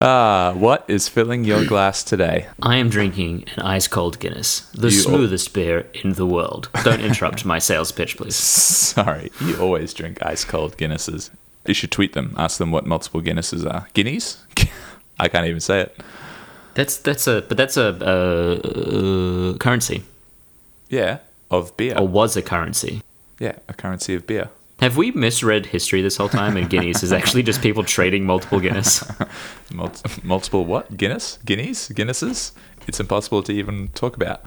Ah, what is filling your glass today? I am drinking an ice cold Guinness, the You- smoothest beer in the world. Don't interrupt my sales pitch, please. Sorry, you always drink ice cold Guinnesses. You should tweet them. Ask them what multiple Guinnesses are. Guineas? I can't even say it. That's that's a but that's a uh, currency Yeah, of beer. or was a currency. Yeah, a currency of beer. Have we misread history this whole time? And Guineas is actually just people trading multiple Guinness. Mul- multiple what? Guinness? Guineas? Guinnesses? It's impossible to even talk about.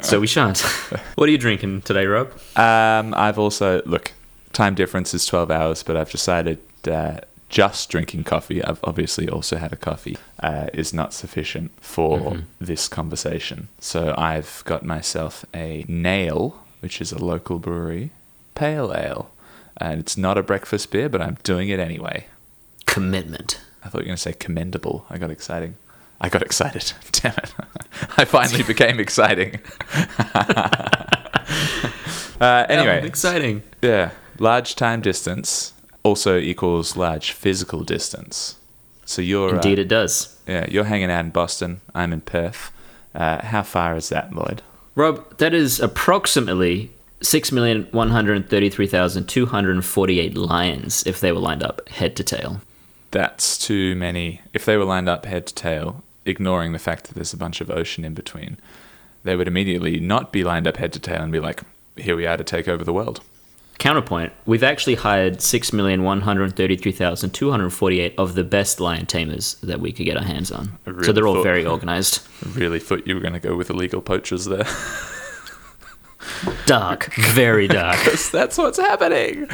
So we shan't. What are you drinking today, Rob? Um, I've also look. Time difference is twelve hours, but I've decided uh, just drinking coffee. I've obviously also had a coffee. Uh, is not sufficient for this conversation. So I've got myself a nail, which is a local brewery, pale ale, and it's not a breakfast beer, but I'm doing it anyway. Commitment. I thought you were going to say commendable. I got exciting. I got excited. Damn it. I finally became exciting. uh, anyway, Oh, exciting. yeah, large time distance also equals large physical distance. So you're Indeed, uh, it does. yeah, you're hanging out in Boston. I'm in Perth. Uh, how far is that, Lloyd? Rob, that is approximately six million one hundred thirty-three thousand two hundred forty-eight lions if they were lined up head to tail. That's too many. If they were lined up head to tail, ignoring the fact that there's a bunch of ocean in between, they would immediately not be lined up head to tail and be like, "Here we are to take over the world." Counterpoint: We've actually hired six million one hundred thirty-three thousand two hundred forty-eight of the best lion tamers that we could get our hands on. Really so they're all thought- very organized. I really thought you were going to go with illegal poachers there. Dark, very dark. That's- what's happening.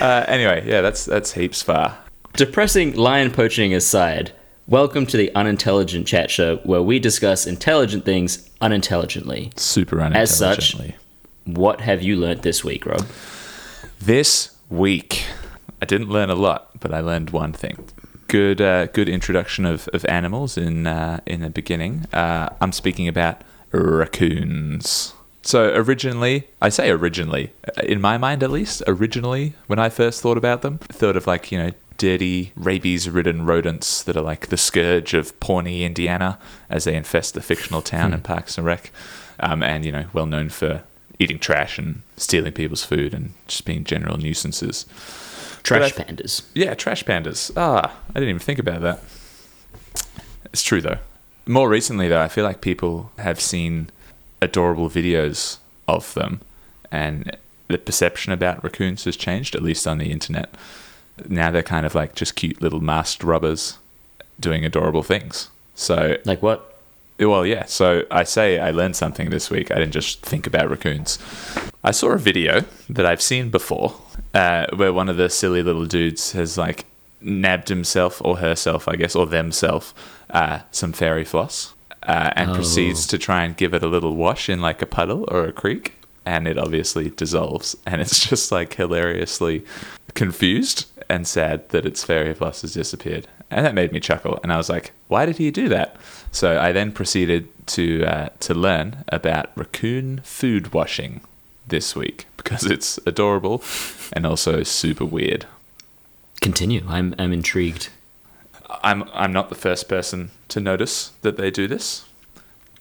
Uh, anyway, yeah, that's that's heaps far. Depressing lion poaching aside, welcome to the unintelligent chat show where we discuss intelligent things unintelligently. Super unintelligently. As such- What have you learnt this week, Rob? This week, I didn't learn a lot, but I learned one thing. Good, uh, good introduction of, of animals in uh, in the beginning. Uh, I'm speaking about raccoons. So originally, I say originally, uh, in my mind at least, originally when I first thought about them, thought of like you know dirty, rabies-ridden rodents that are like the scourge of Pawnee, Indiana, as they infest the fictional town in Parks and Rec, um, and you know well known for eating trash and stealing people's food and just being general nuisances. Trash But pandas. Yeah, trash pandas. Ah, I didn't even think about that. It's true though. More recently though, I feel like people have seen adorable videos of them and the perception about raccoons has changed, at least on the internet. Now they're kind of like just cute little masked rubbers doing adorable things. So Like what? well, yeah. So I say I learned something this week. I didn't just think about raccoons. I saw a video that I've seen before uh, where one of the silly little dudes has like nabbed himself or herself, I guess, or themself, uh, some fairy floss uh, and Oh. proceeds to try and give it a little wash in like a puddle or a creek. And it obviously dissolves. And it's just like hilariously confused and sad that its fairy floss has disappeared. And that made me chuckle. And I was like, why did he do that? So I then proceeded to uh, to learn about raccoon food washing this week because it's adorable and also super weird. Continue. I'm I'm intrigued. I'm I'm not the first person to notice that they do this.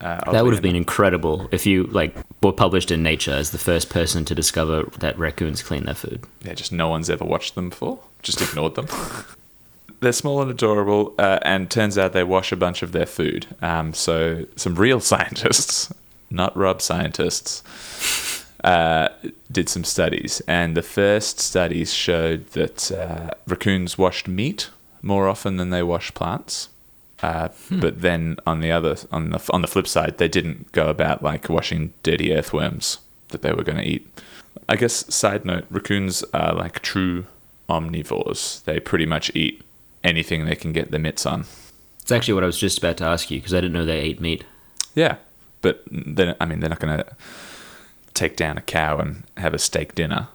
Uh, That would have been incredible if you like were published in Nature as the first person to discover that raccoons clean their food. yeah, just no one's ever watched them before. Just ignored them. They're small and adorable, uh, and turns out they wash a bunch of their food. Um, so some real scientists, not rub scientists, uh, did some studies, and the first studies showed that uh, raccoons washed meat more often than they wash plants. Uh, But then on the other on the on the flip side, they didn't go about like washing dirty earthworms that they were going to eat. I guess side note, raccoons are like true omnivores. They pretty much eat anything they can get their mitts on. It's actually what I was just about to ask you because I didn't know they ate meat. Yeah, but then I mean they're not going to take down a cow and have a steak dinner.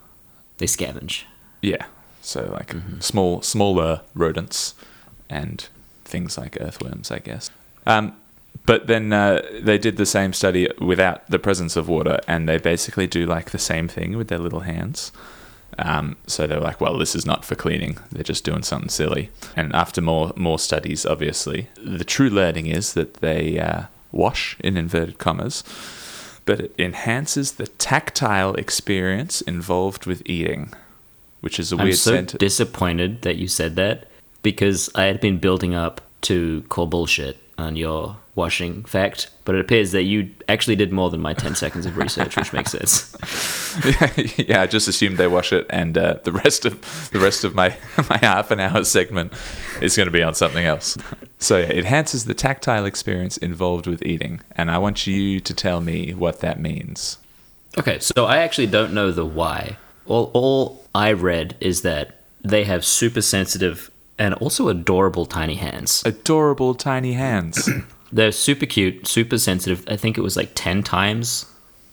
They scavenge. Yeah, so like small smaller rodents and things like earthworms, I guess. Um, but then uh, they did the same study without the presence of water, and they basically do like the same thing with their little hands. Um, so they're like, well, this is not for cleaning. They're just doing something silly. And after more more studies, obviously, the true learning is that they uh, wash in inverted commas, but it enhances the tactile experience involved with eating, which is a I'm weird so sentence. disappointed that you said that because I had been building up to call bullshit on your washing fact, but it appears that you actually did more than my 10 seconds of research, which makes sense. yeah, I just assumed they wash it, and uh, the rest of the rest of my my half an hour segment is going to be on something else. So yeah, it enhances the tactile experience involved with eating, and I want you to tell me what that means. Okay, so I actually don't know the why. All, all I read is that they have super sensitive and also adorable tiny hands. Adorable tiny hands. They're super cute, super sensitive. I think it was like 10 times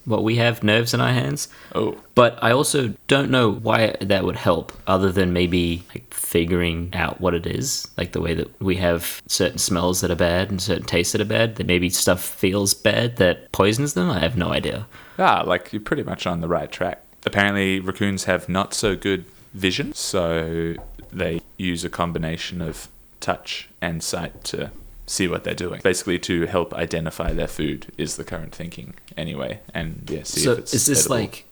what we have nerves in our hands. oh, But I also don't know why that would help, other than maybe like figuring out what it is, like the way that we have certain smells that are bad and certain tastes that are bad. That maybe stuff feels bad that poisons them. I have no idea. ah, like you're pretty much on the right track. Apparently, raccoons have not so good vision, so they use a combination of touch and sight to see what they're doing. Basically, to help identify their food is the current thinking, anyway. And yeah, see so if it's is this edible. like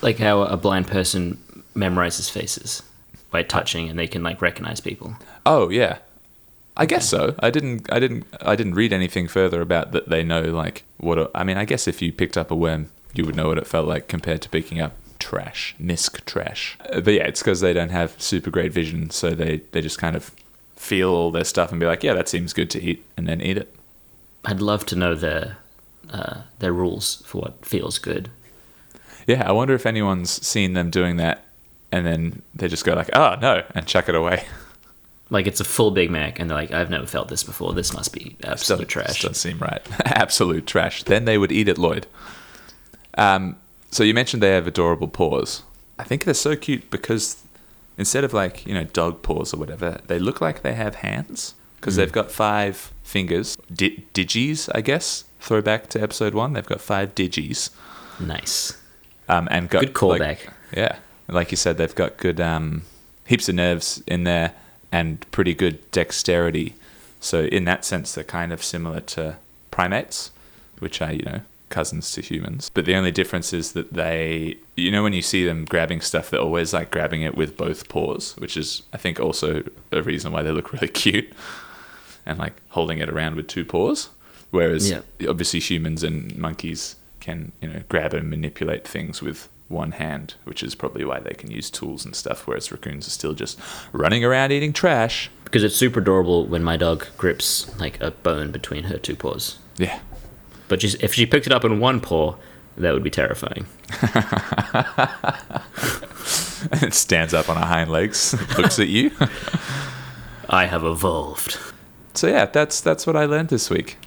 like how a blind person memorizes faces by touching and they can like recognize people? Oh yeah, I guess so. I didn't. I didn't. I didn't read anything further about that. They know like what. A, I mean, I guess if you picked up a worm, you would know what it felt like compared to picking up trash, misc trash. Uh, But yeah, it's because they don't have super great vision, so they they just kind of feel all their stuff and be like, yeah, that seems good to eat, and then eat it. I'd love to know their uh, their rules for what feels good. Yeah, I wonder if anyone's seen them doing that, and then they just go like, oh no, and chuck it away. Like it's a full Big Mac, and they're like, "I've never felt this before. This must be absolute Doesn't- trash." Doesn't seem right. Absolute trash. Then they would eat it, Lloyd. Um, so you mentioned they have adorable paws. I think they're so cute because instead of like you know dog paws or whatever, they look like they have hands because they've got five fingers, Di- digis, I guess. Throwback to episode one, they've got five digis, Nice. um, and got Good callback. like- yeah, like you said, they've got good um, heaps of nerves in there and pretty good dexterity. So in that sense, they're kind of similar to primates, which are you know cousins to humans. But the only difference is that they, you know, when you see them grabbing stuff, they're always like grabbing it with both paws, which is I think also a reason why they look really cute and like holding it around with two paws. Whereas Yeah. obviously humans and monkeys can you know grab and manipulate things with one hand, which is probably why they can use tools and stuff. Whereas raccoons are still just running around eating trash. Because it's super adorable when my dog grips like a bone between her two paws. Yeah, But she's, if she picked it up in one paw, that would be terrifying. and it stands up on her hind legs, looks at you. I have evolved. So yeah, that's that's what I learned this week.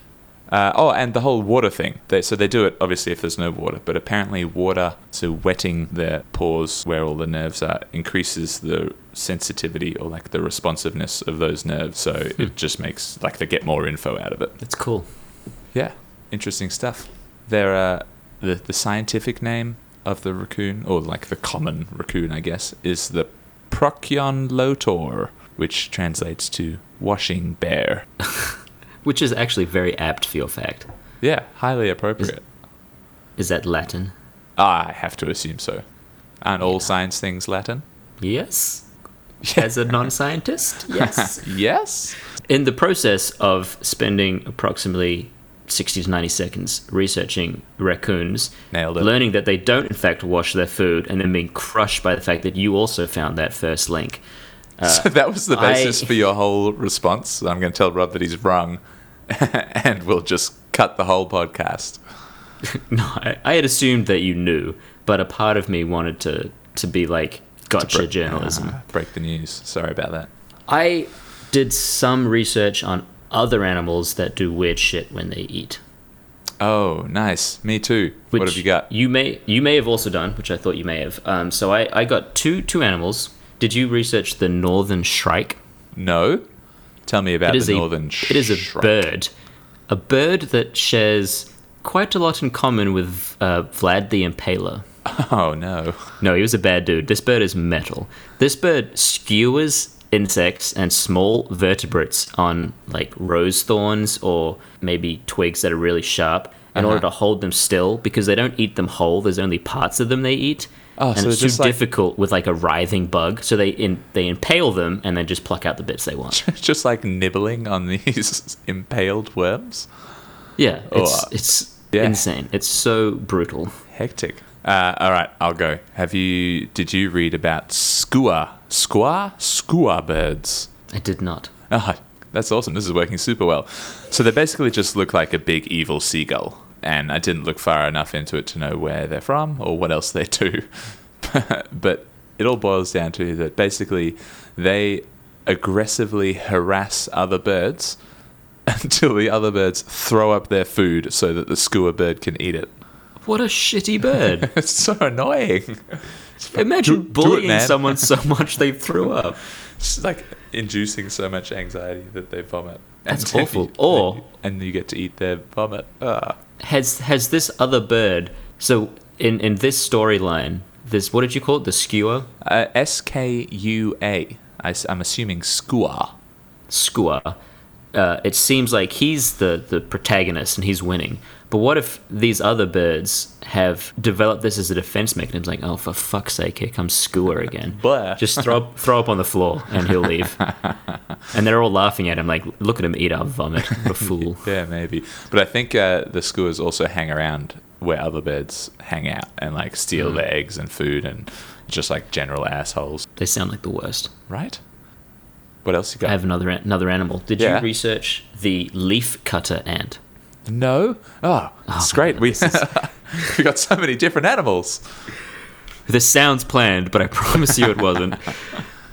Uh, oh, and the whole water thing. They, so they do it obviously if there's no water, but apparently water, so wetting their paws where all the nerves are, increases the sensitivity or like the responsiveness of those nerves. So it just makes like they get more info out of it. That's cool. Yeah, interesting stuff. There, uh, the the scientific name of the raccoon, or like the common raccoon, I guess, is the Procyon lotor, which translates to washing bear. Which is actually very apt for your fact. Yeah, highly appropriate. Is that Latin? I have to assume so. Aren't all science things Latin? Yes. As a non scientist? Yes. yes. In the process of spending approximately 60 to 90 seconds researching raccoons, Nailed it. learning that they don't, in fact, wash their food, and then being crushed by the fact that you also found that first link. so that was the basis I- for your whole response. I'm going to tell Rob that he's wrong, and we'll just cut the whole podcast. No, I, I had assumed that you knew, but a part of me wanted to, to be like, gotcha journalism. Ah, break the news. Sorry about that. I did some research on other animals that do weird shit when they eat. Oh, nice. Me too. what have you got? You may you may have also done, which I thought you may have. Um, so I, I got two two animals. Did you research the northern shrike? No. Tell me about the a northern. it is a shrike. bird, a bird that shares quite a lot in common with uh, Vlad the Impaler. Oh no. No, he was a bad dude. This bird is metal. This bird skewers insects and small vertebrates on like rose thorns or maybe twigs that are really sharp in uh-huh. order to hold them still because they don't eat them whole. There's only parts of them they eat. Oh, and so it's it's too just like- difficult with like a writhing bug. So they in, they impale them and then just pluck out the bits they want. Just like nibbling on these impaled worms. Yeah, it's Oh, it's yeah. insane. It's so brutal. Hectic. Uh, all right, I'll go. Have you? Did you read about skua, skua, skua birds? I did not. Ah, that's awesome. This is working super well. So they basically just look like a big evil seagull, and I didn't look far enough into it to know where they're from or what else they do. but it all boils down to that basically they aggressively harass other birds until the other birds throw up their food so that the skua bird can eat it. What a shitty bird. It's so annoying. Imagine Do- do it, bullying someone so much they threw up. It's like inducing so much anxiety that they vomit. That's then awful. you- Or- and you get to eat their vomit. Ah. Has has this other bird? So in in this storyline, this what did you call it? The skewer, Uh, S K U A. I, am assuming skua. skua. Uh, it seems like he's the the protagonist and he's winning. But what if these other birds have developed this as a defense mechanism? Like, oh, for fuck's sake, here comes Skua again. Blah. Just throw up, throw up on the floor and he'll leave. and they're all laughing at him, like, look at him eat our vomit, the fool. Yeah, maybe. But I think uh, the skuas also hang around where other birds hang out and like steal Hmm. their eggs and food and just like general assholes. They sound like the worst. Right? What else you got? I have another another animal. Did Yeah. you research the leaf cutter ant? no? Ah, oh, it's great. We, we got so many different animals. This sounds planned, but I promise you it wasn't.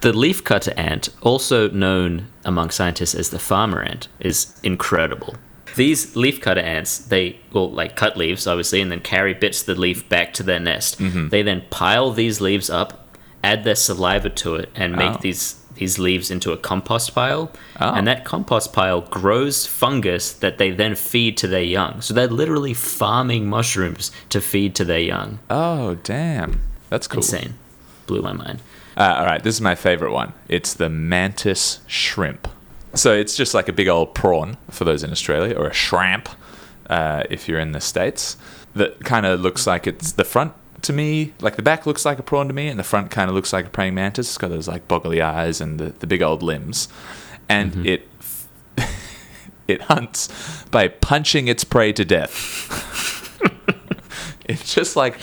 the leaf cutter ant, also known among scientists as the farmer ant, is incredible. These leaf cutter ants, they will like cut leaves, obviously, and then carry bits of the leaf back to their nest. Mm-hmm. They then pile these leaves up, add their saliva to it, and make Oh. these these leaves into a compost pile. Oh. And that compost pile grows fungus that they then feed to their young. So they're literally farming mushrooms to feed to their young. Oh, damn. That's cool. Insane. Blew my mind. Uh, all right, this is my favorite one. It's the mantis shrimp. So it's just like a big old prawn for those in Australia, or a shrimp uh, if you're in the States. That kind of looks like it's the front to me, like the back looks like a prawn to me, and the front kind of looks like a praying mantis. It's got those like boggly eyes and the, the big old limbs. And mm-hmm. it it hunts by punching its prey to death. it just like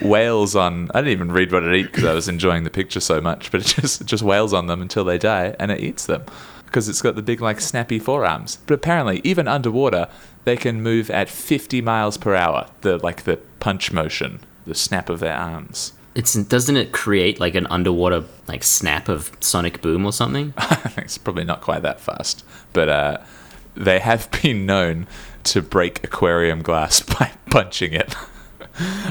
wails on. I didn't even read what it eats because I was enjoying the picture so much. But it just it just wails on them until they die, and it eats them because it's got the big like snappy forearms. But apparently, even underwater, they can move at 50 miles per hour. The like the punch motion, the snap of their arms. It's doesn't it create like an underwater like snap of sonic boom or something? it's probably not quite that fast, but uh, they have been known to break aquarium glass by punching it.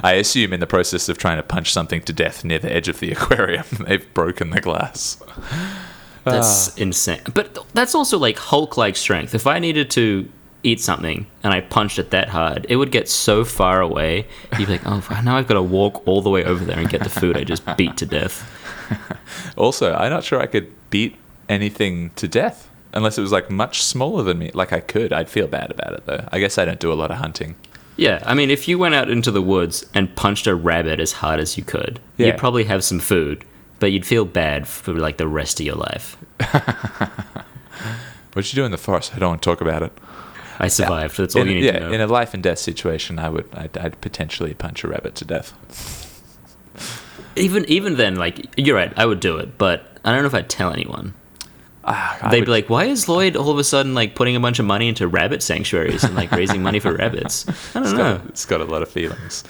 I assume in the process of trying to punch something to death near the edge of the aquarium, they've broken the glass. That's insane. But that's also like Hulk-like strength. If I needed to eat something and I punched it that hard, it would get so far away. You'd be like, oh, now I've got to walk all the way over there and get the food I just beat to death. Also, I'm not sure I could beat anything to death unless it was like much smaller than me. Like I could, I'd feel bad about it though. I guess I don't do a lot of hunting. Yeah, I mean, if you went out into the woods and punched a rabbit as hard as you could, Yeah. you'd probably have some food, but you'd feel bad for like the rest of your life. What'd you do in the forest? I don't want to talk about it. I survived. That's all in, you need yeah, to know. in a life and death situation, I would, I'd, I'd potentially punch a rabbit to death. even even then, like you're right, I would do it, but I don't know if I'd tell anyone. I They'd would- be like, "Why is Lloyd all of a sudden like putting a bunch of money into rabbit sanctuaries and like raising money for rabbits?" I don't It's know. got, it's got a lot of feelings.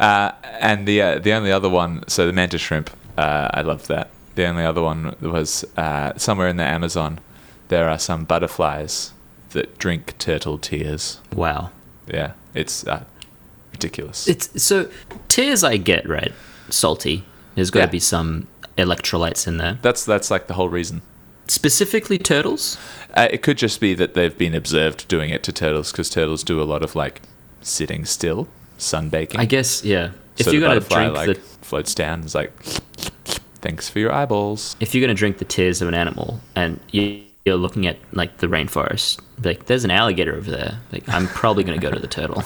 Uh, and the uh, the only other one, so the mantis shrimp, uh, I loved that. The only other one was uh, somewhere in the Amazon. There are some butterflies that drink turtle tears. Wow. Yeah, it's uh, ridiculous. It's so tears I get right. Salty. There's got to Yeah. be some electrolytes in there. that's that's like the whole reason. Specifically turtles. Uh, it could just be that they've been observed doing it to turtles because turtles do a lot of like sitting still, sunbaking. I guess yeah. If so you're the gonna drink like the- floats down. It's like, thanks for your eyeballs. if you're going to drink the tears of an animal and you, you're looking at like the rainforest, like there's an alligator over there. Like I'm probably going to go to the turtle.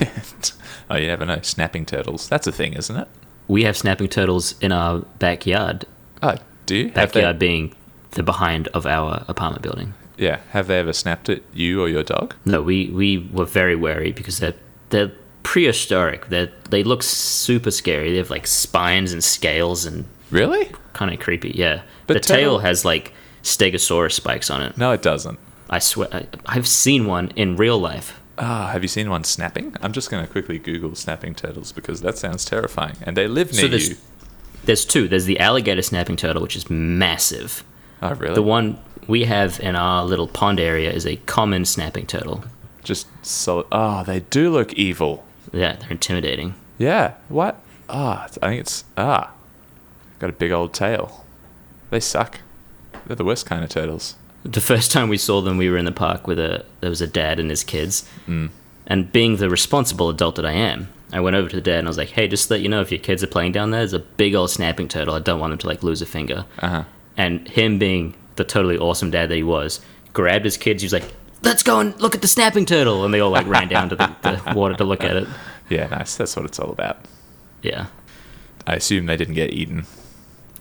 oh, you never know. Snapping turtles. That's a thing, isn't it? We have snapping turtles in our backyard. Oh, do you? Backyard they, being the behind of our apartment building. yeah. Have they ever snapped at you or your dog? No, we we were very wary because they're they're prehistoric. They they look super scary. They have like spines and scales and Really? kind of creepy. Yeah, But the tail has like stegosaurus spikes on it. No, it doesn't. I swear, I, I've seen one in real life. Ah, have you seen one snapping? I'm just going to quickly Google snapping turtles because that sounds terrifying. And they live near So there's you. there's two. There's the alligator snapping turtle, which is massive. Oh, really? The one we have in our little pond area is a common snapping turtle. Just solid. Oh, they do look evil. Yeah, they're intimidating. Yeah. What? Ah, I think it's ah. Got a big old tail. They suck. They're the worst kind of turtles. The first time we saw them, we were in the park with a there was a dad and his kids, and being the responsible adult that I am, I went over to the dad and I was like, "Hey, just to let you know, if your kids are playing down there, there's a big old snapping turtle. I don't want them to like lose a finger." Uh huh. And him being the totally awesome dad that he was, grabbed his kids. He was like, "Let's go and look at the snapping turtle," and they all like ran down to the, the water to look at it. Yeah, nice. That's what it's all about. Yeah, I assume they didn't get eaten.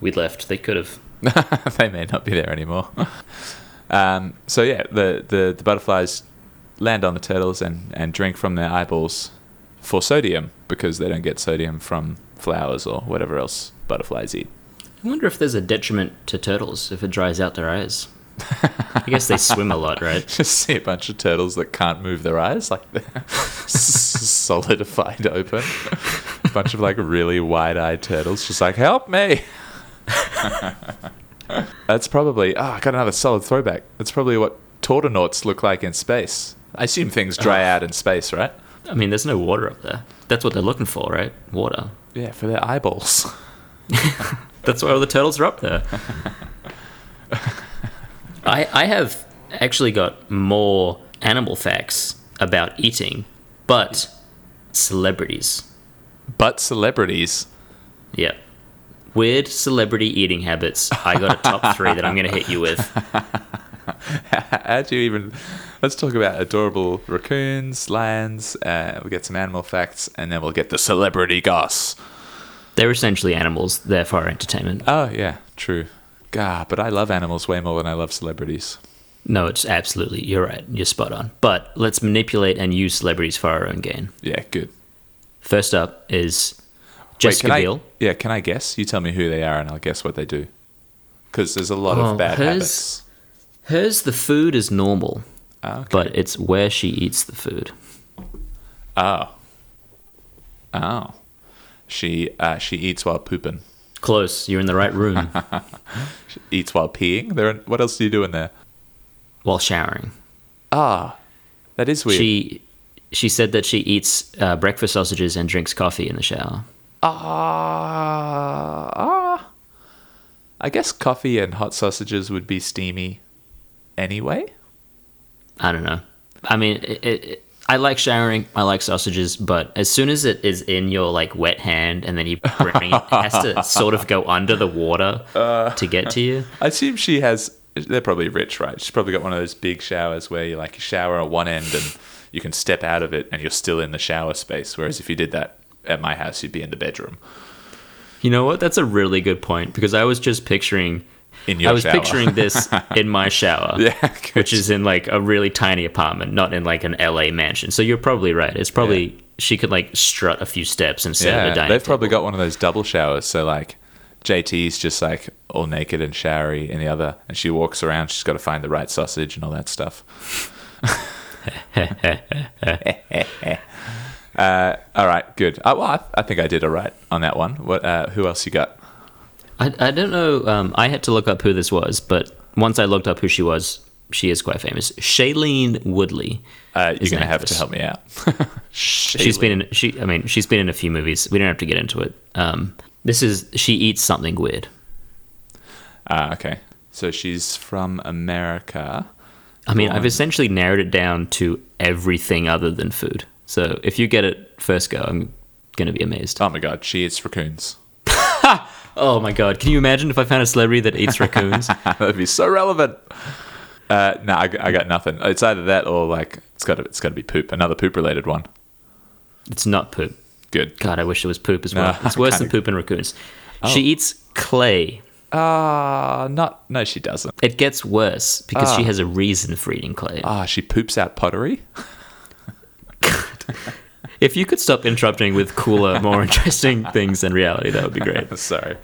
we left. They could have. they may not be there anymore. um, so yeah, the, the, the butterflies land on the turtles and, and drink from their eyeballs for sodium because they don't get sodium from flowers or whatever else butterflies eat. I wonder if there's a detriment to turtles if it dries out their eyes. I guess they swim a lot, right? Just see a bunch of turtles that can't move their eyes, like they're solidified open. a bunch of like really wide-eyed turtles, just like help me. That's probably. Oh, I got another solid throwback. That's probably what tauronauts look like in space. I assume things dry oh. out in space, right? I mean, there's no water up there. That's what they're looking for, right? Water. Yeah, for their eyeballs. That's why all the turtles are up there. I I have actually got more animal facts about eating, but celebrities. But celebrities. Yeah. Weird celebrity eating habits. I got a top three that I'm going to hit you with. How do you even? Let's talk about adorable raccoons, lions. Uh, we'll get some animal facts, and then we'll get the celebrity goss. They're essentially animals. They're for entertainment. Oh yeah, true. God, but I love animals way more than I love celebrities. No, it's absolutely. You're right. You're spot on. But let's manipulate and use celebrities for our own gain. Yeah, good. First up is Jessica can Biel. I, yeah, can I guess? You tell me who they are, and I'll guess what they do. Because there's a lot Oh, of bad hers- habits. Hers, the food is normal, Oh, okay. but it's where she eats the food. oh, oh, she uh, she eats while pooping. Close. You're in the right room She eats while peeing. There. What else do you do in there? while showering. Ah, that is weird. She she said that she eats uh, breakfast sausages and drinks coffee in the shower. Ah, ah. I guess coffee and hot sausages would be steamy anyway. I don't know. I mean, it, it, I like showering. I like sausages, but as soon as it is in your like wet hand and then you bring it, it has to sort of go under the water to get to you. I assume she has. They're probably rich, right? She's probably got one of those big showers where you like shower at one end and you can step out of it and you're still in the shower space. Whereas if you did that at my house, you'd be in the bedroom. You know what? That's a really good point because I was just picturing. In your I was shower. picturing this in my shower, Yeah, which is in like a really tiny apartment, not in like an LA mansion. So you're probably right. It's probably she could like strut a few steps at Yeah, a dining they've probably got one of those double showers. So like, JT's just like all naked and showery in the other, and she walks around. She's got to find the right sausage and all that stuff. uh, all right, good. Uh, well, I, I think I did all right on that one. What? Uh, who else you got? I, I don't know. Um, I had to look up who this was, but once I looked up who she was, she is quite famous. Shailene Woodley. Uh, you're gonna have to help me out. She's been in. She. I mean, she's been in a few movies. We don't have to get into it. Um, this is she eats something weird. Ah, okay. So she's from America. I mean, I've essentially narrowed it down to everything other than food. So if you get it first go, I'm going to be amazed. Oh my god, she eats raccoons. Oh my god! Can you imagine if I found a celebrity that eats raccoons? That'd be so relevant. Uh, no, I, I got nothing. It's either that or like it's got to it's got to be poop. Another poop related one. it's not poop. Good. God, I wish it was poop as well. No, it's worse than poop and raccoons. She eats clay. Ah, not no, she doesn't. It gets worse because she Ah. has a reason for eating clay. Ah, she poops out pottery. If you could stop interrupting with cooler, more interesting things than reality, that would be great. Sorry.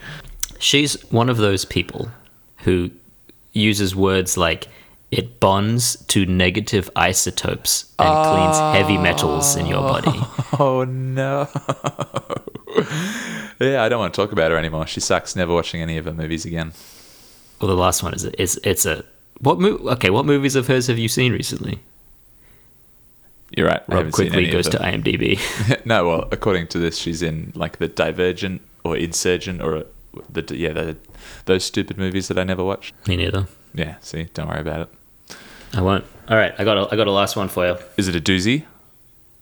She's one of those people who uses words like it bonds to negative isotopes and cleans heavy metals in your body. Oh no. yeah, I don't want to talk about her anymore. She sucks. Never watching any of her movies again. Well, the last one is it's it's a what mo- okay? What movies of hers have you seen recently? You're right. Rob quickly goes to. IMDb. no, well, according to this, she's in like the Divergent or Insurgent or the yeah the, those stupid movies that I never watched. Me neither. Yeah, see, don't worry about it. I won't. All right, I got a, I got a last one for you. Is it a doozy?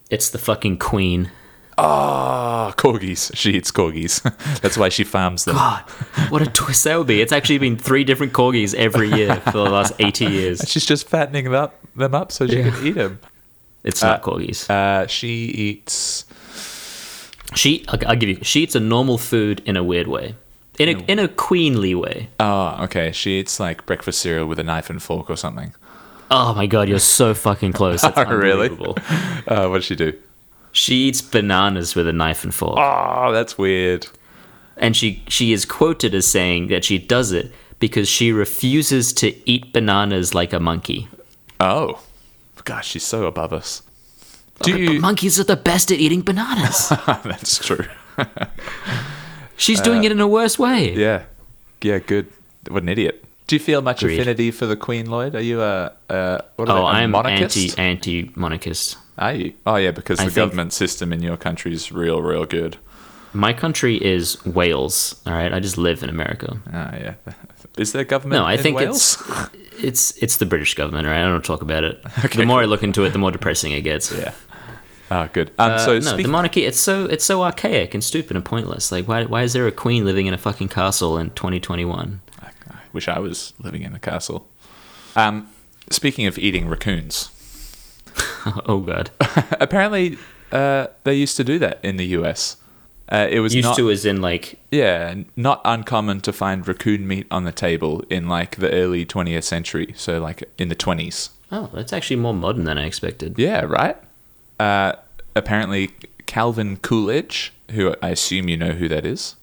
It's the fucking queen. Ah, corgis. She eats corgis. That's why she farms them. God, what a twist that would be! It's actually been three different corgis every year for the last eighty years. She's just fattening them up, them up so she Yeah. can eat them. It's not corgis. Uh, she eats. She, I'll, I'll give you. She eats a normal food in a weird way, in a in a queenly way. Oh, okay. She eats like breakfast cereal with a knife and fork or something. Oh my god, you're so fucking close. That's Really? Uh, what does she do? She eats bananas with a knife and fork, Oh, that's weird. and she she is quoted as saying that she does it because she refuses to eat bananas like a monkey. Oh, gosh, she's so above us. Do But you? monkeys are the best at eating bananas. that's true. She's doing it in a worse way. Yeah, yeah, good. What an idiot. Do you feel much Agreed. affinity for the Queen, Lloyd? Are you a, a what are Oh, they, a I'm monarchist? anti anti monarchist. Are you? Oh, yeah, because I the government system in your country is real, real good. My country is Wales. All right, I just live in America. Ah, yeah. Is there government No, I in think Wales? it's it's it's the British government. right? I don't want to talk about it. Okay. the more I look into it, the more depressing it gets. yeah. Oh, good. Um, Uh, so, no, the monarchy. It's so it's so archaic and stupid and pointless. Like, why why is there a queen living in a fucking castle in 2021? I wish I was living in a castle. Um, speaking of eating raccoons, oh god, apparently uh, they used to do that in the US. Uh, it was used not, to as in like yeah, not uncommon to find raccoon meat on the table in like the early 20th century. So like in the 20s. oh, that's actually more modern than I expected. Yeah, right. Uh, apparently, Calvin Coolidge, who I assume you know who that is.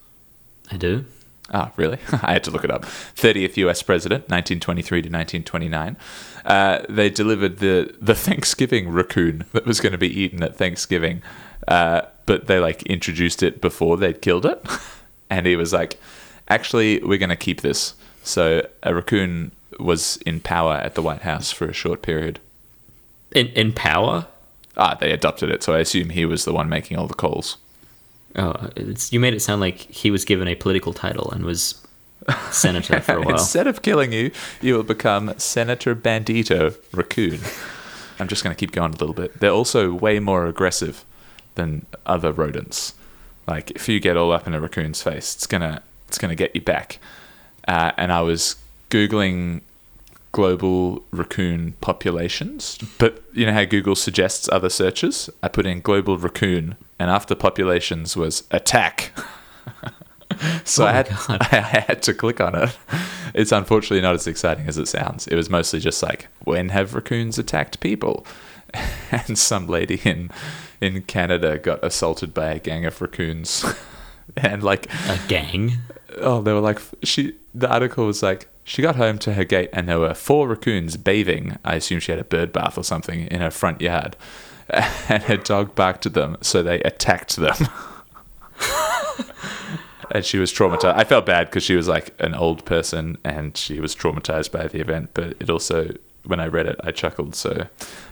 I do. Ah, really? I had to look it up. 30th US president, 1923 to 1929. Uh, they delivered the, the Thanksgiving raccoon that was going to be eaten at Thanksgiving, uh, but they like introduced it before they'd killed it. And he was like, actually, we're going to keep this. So a raccoon was in power at the White House for a short period. In in power. Ah, they adopted it, so I assume he was the one making all the calls. Oh, it's, you made it sound like he was given a political title and was senator for a while. Instead of killing you, you will become Senator Bandito Raccoon. I'm just going to keep going a little bit. They're also way more aggressive than other rodents. Like if you get all up in a raccoon's face, it's gonna it's gonna get you back. Uh, and I was googling global raccoon populations, but you know how Google suggests other searches. I put in global raccoon, and after populations was attack. so Oh I had God. I had to click on it. It's unfortunately not as exciting as it sounds. It was mostly just like, when have raccoons attacked people? And some lady in in Canada got assaulted by a gang of raccoons. And like, a gang. oh, they were like, she. The article was like, she got home to her gate and there were four raccoons bathing. I assume she had a bird bath or something in her front yard, and her dog barked at them, so they attacked them. and she was traumatized. I felt bad because she was like an old person and she was traumatized by the event. But it also, when I read it, I chuckled. So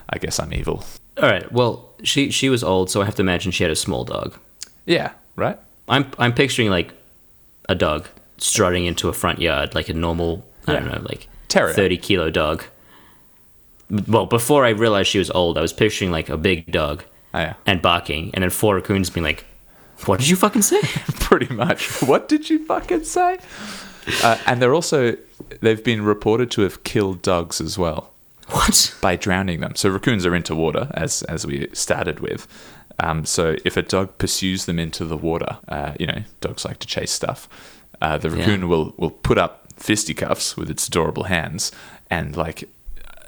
I guess I'm evil. All right. Well, she she was old, so I have to imagine she had a small dog. Yeah, right. I'm I'm picturing like a dog strutting into a front yard like a normal I don't know like Terrier. thirty kilo dog. Well, before I realized she was old, I was picturing like a big dog Oh, yeah. and barking, and then four raccoons being like, What did you fucking say? Pretty much. What did you fucking say? Uh, and they're also they've been reported to have killed dogs as well What? by drowning them. So raccoons are into water, as as we started with. Um, so if a dog pursues them into the water, uh, you know, dogs like to chase stuff. Uh, the raccoon will will put up fisticuffs with its adorable hands, and like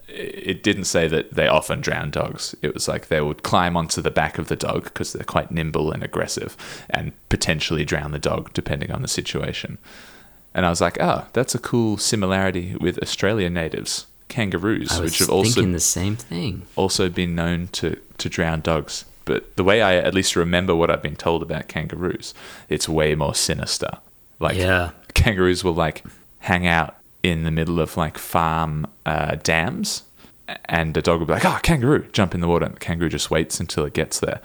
it didn't say that they often drown dogs. It was like they would climb onto the back of the dog because they're quite nimble and aggressive, and potentially drown the dog depending on the situation. And I was like, oh, that's a cool similarity with Australian natives, kangaroos, which have also the same thing. also been known to, to drown dogs. But the way I at least remember what I've been told about kangaroos, it's way more sinister. Like Yeah. kangaroos will like hang out in the middle of like farm uh, dams, and the dog will be like, "Oh, kangaroo!" Jump in the water, and the kangaroo just waits until it gets there,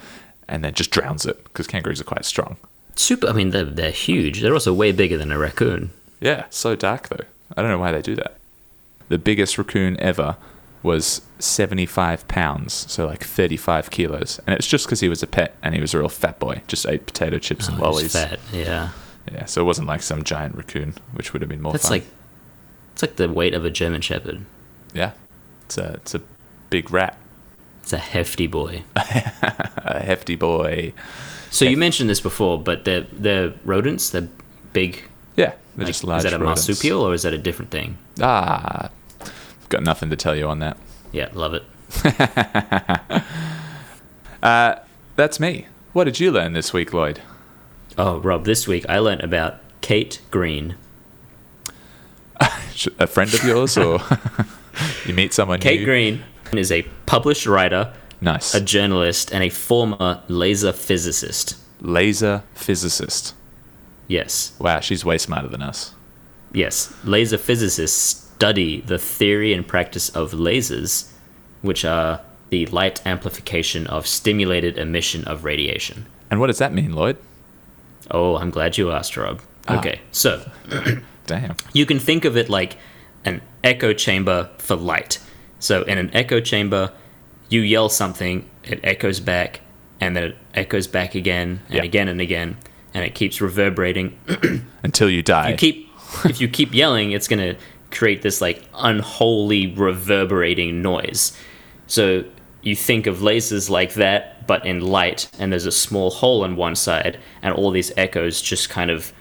and then just drowns it because kangaroos are quite strong. Super. I mean, they're, they're huge. They're also way bigger than a raccoon. Yeah, so dark though. I don't know why they do that. The biggest raccoon ever was 75 pounds, so like 35 kilos. And it's just because he was a pet and he was a real fat boy, just ate potato chips and Oh, lollies. it's fat. Yeah. Yeah, so it wasn't like some giant raccoon, which would have been more That's fun. like, it's like the weight of a German Shepherd. yeah, it's a, it's a big rat, It's a hefty boy. a hefty boy. So you mentioned this before, but they're they're rodents. They're big. They're like, just large is that a rodents. marsupial or is that a different thing? Ah, got nothing to tell you on that. Yeah, love it. That's me. What did you learn this week, Lloyd? Oh, Rob, this week I learnt about Kate Greene. A friend of yours, or you meet someone Kate new? Greene is a published writer, Nice. a journalist, and a former laser physicist. laser physicist. Yes, Wow, she's way smarter than us. yes. Laser physicists study the theory and practice of lasers, which are the light amplification of stimulated emission of radiation. And what does that mean, Lloyd? Oh, I'm glad you asked, Rob. Ah. Okay, so Damn. you can think of it like an echo chamber for light. So in an echo chamber, you yell something, it echoes back, and then it echoes back again and Yeah. again and again, and it keeps reverberating. Until you die. You keep if you keep yelling, it's gonna create this like unholy reverberating noise. So you think of lasers like that, but in light, and there's a small hole on one side, and all these echoes just kind of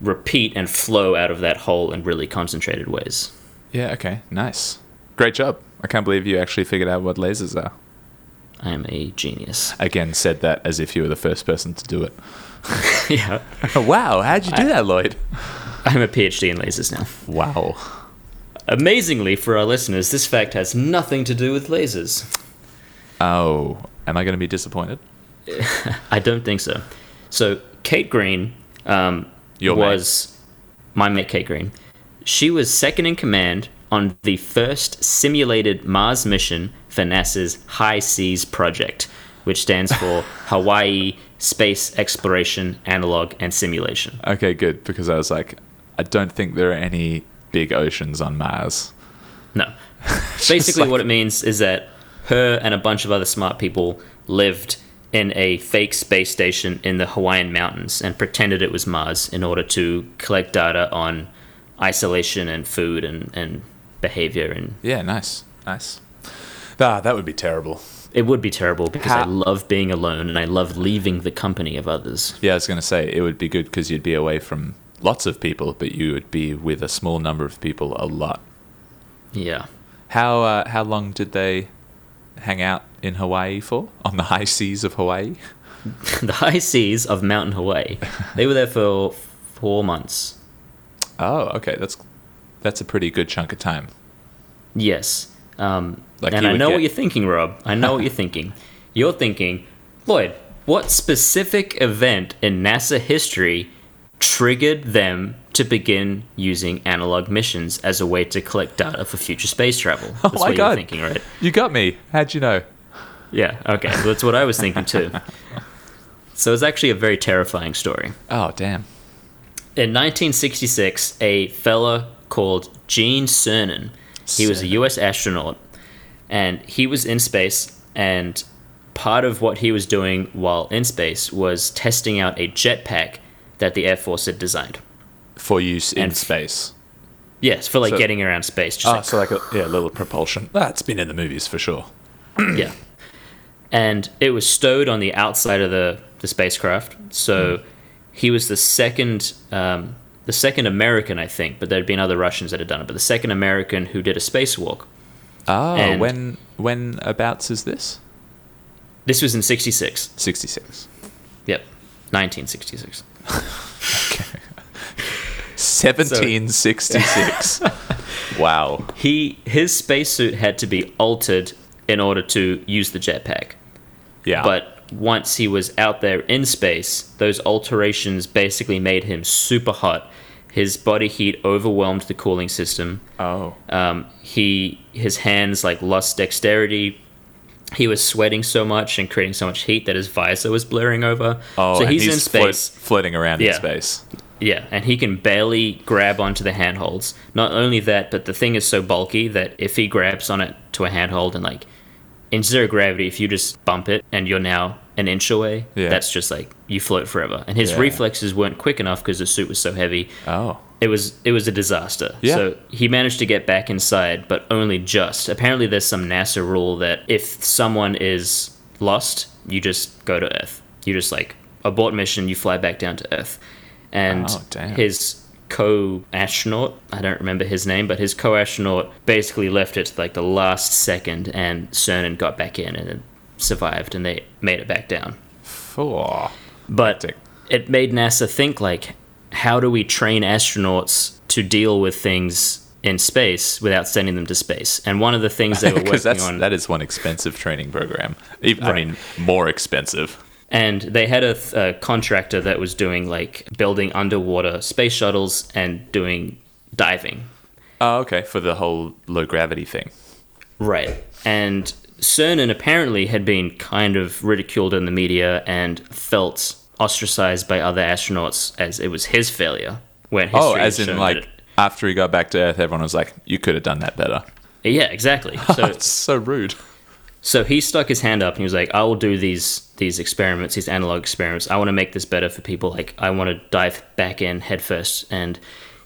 repeat and flow out of that hole in really concentrated ways. yeah, okay. Nice. Great job. I can't believe you actually figured out what lasers are. I am a genius. Again, said that as if you were the first person to do it. yeah. wow, how'd you do that, Lloyd? I'm a PhD in lasers now. Wow. Amazingly, for our listeners, this fact has nothing to do with lasers. Oh, am I going to be disappointed? I don't think so. So Kate Greene um, Your mate. was my mate. Kate Greene. She was second in command on the first simulated Mars mission for NASA's HI-SEAS project, which stands for Hawaii Space Exploration Analog and Simulation. Okay, good, because I was like, I don't think there are any big oceans on Mars. No. Basically, like- what it means is that her and a bunch of other smart people lived in a fake space station in the Hawaiian mountains and pretended it was Mars in order to collect data on isolation and food and, and behavior. And Yeah, nice. Nice. Ah, that would be terrible. It would be terrible because I love being alone and I love leaving the company of others. Yeah, I was going to say it would be good because you'd be away from lots of people, but you would be with a small number of people a lot. Yeah. How uh, how long did they hang out in Hawaii for? On the high seas of Hawaii? the high seas of Mountain Hawaii. They were there for four months. Oh, okay. That's that's a pretty good chunk of time. Yes. Um, Like and I know get- what you're thinking, Rob. I know what you're thinking. You're thinking, Lloyd, what specific event in NASA history triggered them to begin using analog missions as a way to collect data for future space travel? That's Oh my what God. you're thinking, right? You got me. How'd you know? Yeah, okay. Well, that's what I was thinking too. So it's actually a very terrifying story. Oh, damn. In 1966, a fella called Gene Cernan, he was a U.S. astronaut, and he was in space, and part of what he was doing while in space was testing out a jetpack that the Air Force had designed. For use in f- space. Yes, for like So- getting around space. Just Oh, like so like a yeah, little propulsion. That's been in the movies for sure. yeah. And it was stowed on the outside of the, the spacecraft. So he was the second um, the second American, I think, but there had been other Russians that had done it, but the second American who did a spacewalk. Oh, And- when when abouts is this? This was in 66. Sixty six. Yep. 1966. Seventeen sixty six. wow. He his spacesuit had to be altered in order to use the jetpack. Yeah. But once he was out there in space, those alterations basically made him super hot. His body heat overwhelmed the cooling system. oh. Um, he his hands like lost dexterity. He was sweating so much and creating so much heat that his visor was blurring over. Oh, so and he's, in space. floating around in Yeah. space. Yeah, and he can barely grab onto the handholds. Not only that, but the thing is so bulky that if he grabs on it to a handhold and like in zero gravity, if you just bump it and you're now an inch away, Yeah. that's just like you float forever. And his Yeah. reflexes weren't quick enough because the suit was so heavy. Oh. It was it was a disaster. Yeah. So he managed to get back inside, but only just. Apparently, there's some NASA rule that if someone is lost, you just go to Earth. You just like abort mission, you fly back down to Earth. And Oh, his co-astronaut, I don't remember his name, but his co-astronaut basically left it like the last second, and Cernan got back in and survived, and they made it back down. Oh. But Hectic. it made NASA think like, how do we train astronauts to deal with things in space without sending them to space? And one of the things they were working on, that is one expensive training program. Ev- I mean, more expensive. and they had a, th- a contractor that was doing like building underwater space shuttles and doing diving. Oh, okay. For the whole low gravity thing. Right. And Cernan apparently had been kind of ridiculed in the media and felt ostracized by other astronauts as it was his failure. When Oh, as in like that after he got back to Earth, everyone was like, "You could have done that better." yeah, exactly. So it's so rude. So he stuck his hand up and he was like, "I will do these these experiments, these analog experiments. I want to make this better for people. Like, I want to dive back in head first." And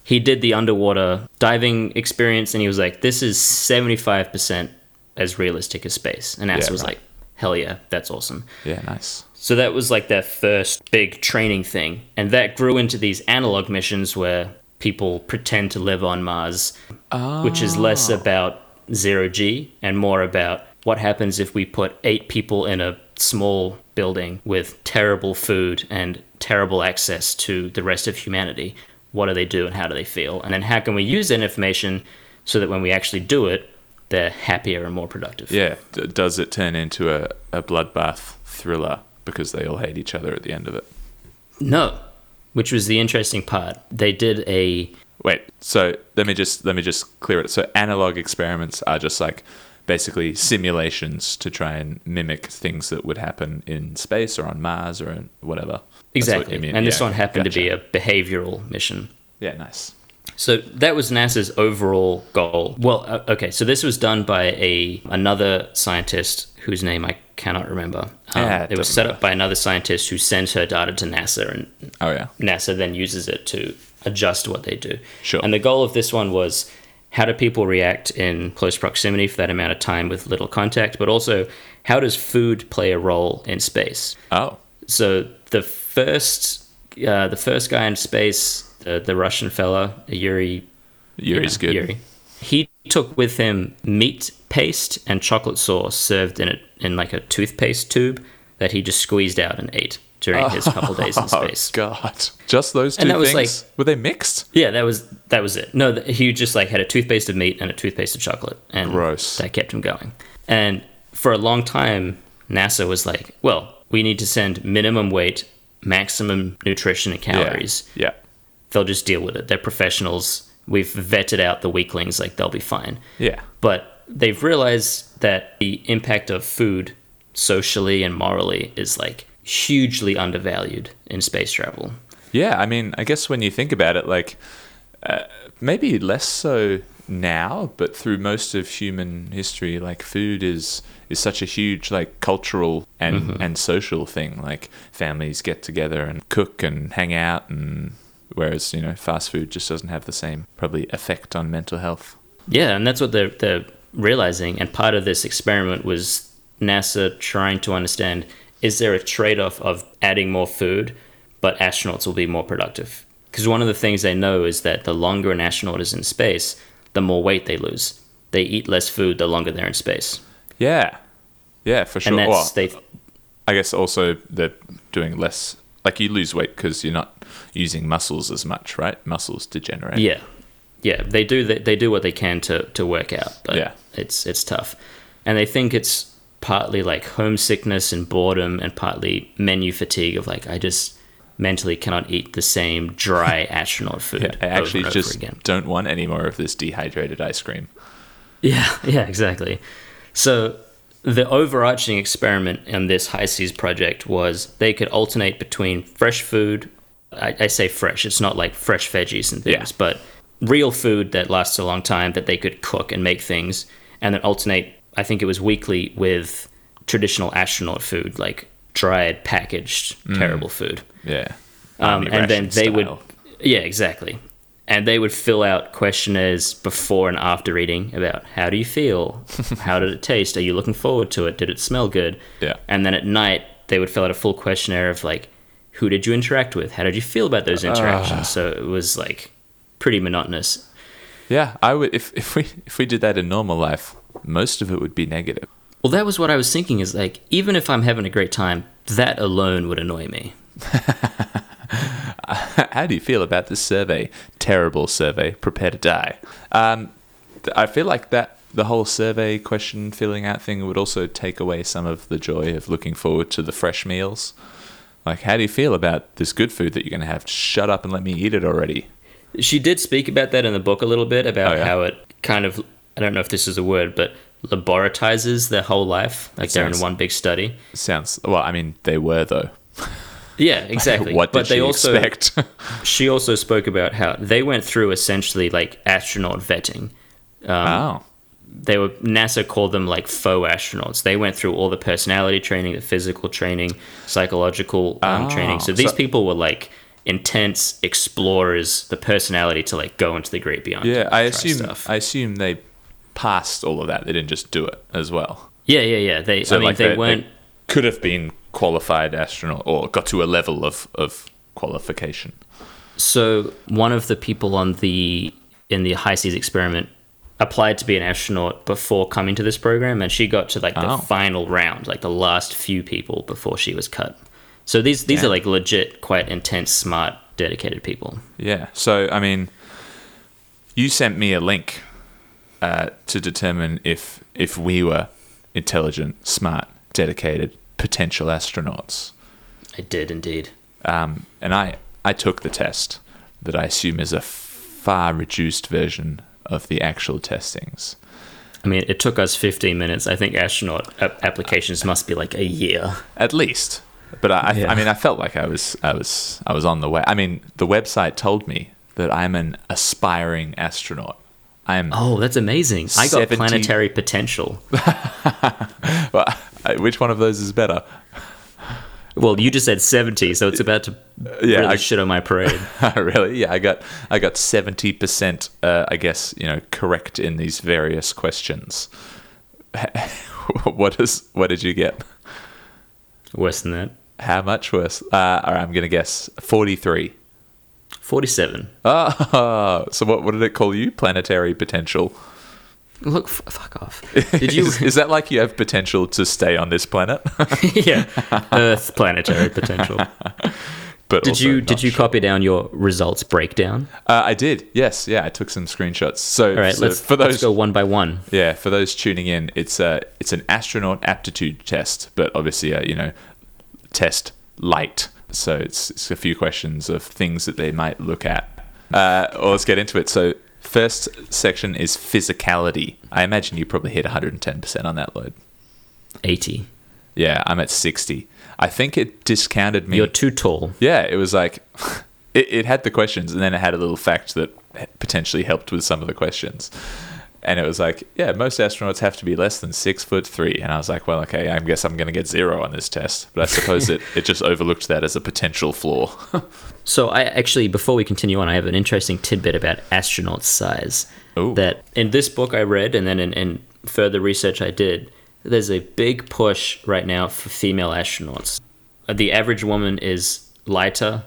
he did the underwater diving experience, and he was like, "This is seventy five percent as realistic as space." And NASA Yeah, was right. like, "Hell yeah, that's awesome." Yeah, nice. So that was like their first big training thing, and that grew into these analog missions where people pretend to live on Mars, which is less ah. about zero G and more about what happens if we put eight people in a small building with terrible food and terrible access to the rest of humanity. What do they do and how do they feel? And then how can we use that information so that when we actually do it, they're happier and more productive? Yeah. D- does it turn into a, a bloodbath thriller because they all hate each other at the end of it? No, which was the interesting part. They did a Wait. So let me just let me just clear it. So analog experiments are just like basically simulations to try and mimic things that would happen in space or on Mars or in whatever. What exactly, mean. and this one happened to be a behavioral mission. yeah, nice. So that was NASA's overall goal. Well, uh, okay, so this was done by a another scientist whose name I cannot remember. Um, Yeah, it it was set matter. up by another scientist who sends her data to NASA, and Oh yeah. NASA then uses it to adjust what they do. Sure. And the goal of this one was how do people react in close proximity for that amount of time with little contact, but also how does food play a role in space? Oh. So the first, uh, the first guy in space, the, the Russian fella, Yuri. Yuri's yeah, good. Yuri. He took with him meat paste and chocolate sauce served in it in like a toothpaste tube that he just squeezed out and ate during his couple days in space. Oh God! Just those two And that was things? Were they mixed? Yeah, that was that was it. No, he just like had a toothpaste of meat and a toothpaste of chocolate, and Gross. that kept him going. And for a long time, NASA was like, "Well, we need to send minimum weight, maximum nutrition and calories. Yeah. They'll just deal with it. They're professionals. We've vetted out the weaklings; like they'll be fine." Yeah. But they've realized that the impact of food, socially and morally, is like hugely undervalued in space travel. Yeah. I mean, I guess when you think about it, like uh, maybe less so now, but through most of human history, like food is is such a huge like cultural and mm-hmm. and social thing. Like families get together and cook and hang out, and whereas you know fast food just doesn't have the same probably effect on mental health. Yeah, and that's what they're, they're realizing. And part of this experiment was NASA trying to understand is there a trade off of adding more food, but astronauts will be more productive? Because one of the things they know is that the longer an astronaut is in space, the more weight they lose. They eat less food the longer they're in space. Yeah, yeah, for sure. And that's, Well, they, I guess also they're doing less. Like you lose weight because you're not using muscles as much, right? Muscles degenerate. yeah, yeah, they do, they, they do what they can to, to work out, but Yeah. it's, it's tough. And they think it's partly like homesickness and boredom and partly menu fatigue of like, I just mentally cannot eat the same dry astronaut food. Yeah, I actually over just over again. don't want any more of this dehydrated ice cream. Yeah, yeah, exactly. So the overarching experiment in this HI-SEAS project was they could alternate between fresh food. I, I say fresh; it's not like fresh veggies and things, Yeah. but real food that lasts a long time that they could cook and make things, and then alternate. I think it was weekly with traditional astronaut food, like dried, packaged, mm. terrible food. Yeah. Um, and then they would, yeah, exactly. And they would fill out questionnaires before and after eating about how do you feel, how did it taste, are you looking forward to it, did it smell good? Yeah. And then at night they would fill out a full questionnaire of like, who did you interact with, how did you feel about those interactions? so it was like pretty monotonous. Yeah, I would if if we if we did that in normal life, most of it would be negative. Well, that was what I was thinking. Is like even if I'm having a great time, that alone would annoy me. How do you feel about this survey? Terrible survey. Prepare to die. Um, I feel like that the whole survey question filling out thing would also take away some of the joy of looking forward to the fresh meals. Like, how do you feel about this good food that you're going to have? Shut up and let me eat it already. She did speak about that in the book a little bit about Oh, yeah? how it kind of I don't know if this is a word, but laboratizes their whole life. Like they're in one big study. Sounds well. I mean, they were though. Yeah, exactly. what did but they she also expect? she also spoke about how they went through essentially like astronaut vetting. oh, They were NASA called them like faux astronauts. They went through all the personality training, the physical training, psychological um, Oh, training. So these so- people were like intense explorers, the personality to like go into the great beyond. yeah. I assume. stuff. I assume they passed all of that. They didn't just do it as well. yeah, yeah, yeah. They, So I mean, like they, weren't. could have been qualified astronaut or got to a level of of qualification. So one of the people on the in the HI-SEAS experiment applied to be an astronaut before coming to this program, and she got to like the Oh. final round, like the last few people before she was cut. So these these are like legit, quite intense, smart, dedicated people. Yeah. So I mean, you sent me a link uh, to determine if if we were intelligent, smart, dedicated, potential astronauts. I did indeed. Um, and I I took the test that I assume is a far reduced version of the actual testings. I mean, it took us 15 minutes. I think astronaut a- applications must be like a year. at least. But I, Yeah. I, I mean, I felt like I was, I was, I was on the way. I mean, the website told me that I'm an aspiring astronaut. I'm. Oh, that's amazing. I got planetary potential. Well, which one of those is better? Well, you just said 70, so it's about to yeah, really I- shit on my parade. really? Yeah, I got, I got seventy percent. Uh, I guess you know, correct in these various questions. what is? What did you get? Worse than that. How much worse? Uh, all right, I'm gonna guess forty-three. 47. Oh, so what? What did it call you? Planetary potential. Look, f- fuck off. Did you? is, is that like you have potential to stay on this planet? yeah, Earth planetary potential. but Did you did you sure. copy down your results breakdown? Uh, I did. Yes. Yeah. I took some screenshots. So, All right, so let's for those let's go one by one. yeah for those tuning in, it's a it's an astronaut aptitude test, but obviously a you know test light. So it's, it's a few questions of things that they might look at. Uh, well, let's get into it. So first section is physicality. I imagine you probably hit 110% on that load. 80. Yeah, I'm at 60. I think it discounted me. You're too tall. Yeah, it was like It, it had the questions, and then it had a little fact that potentially helped with some of the questions. And it was like, yeah, most astronauts have to be less than six foot three. And I was like, well, okay, I guess I'm going to get zero on this test. But I suppose it, it just overlooked that as a potential flaw. So I actually, before we continue on, I have an interesting tidbit about astronaut size. Ooh. That in this book I read, and then in, in further research I did, there's a big push right now for female astronauts. Uh, The average woman is lighter.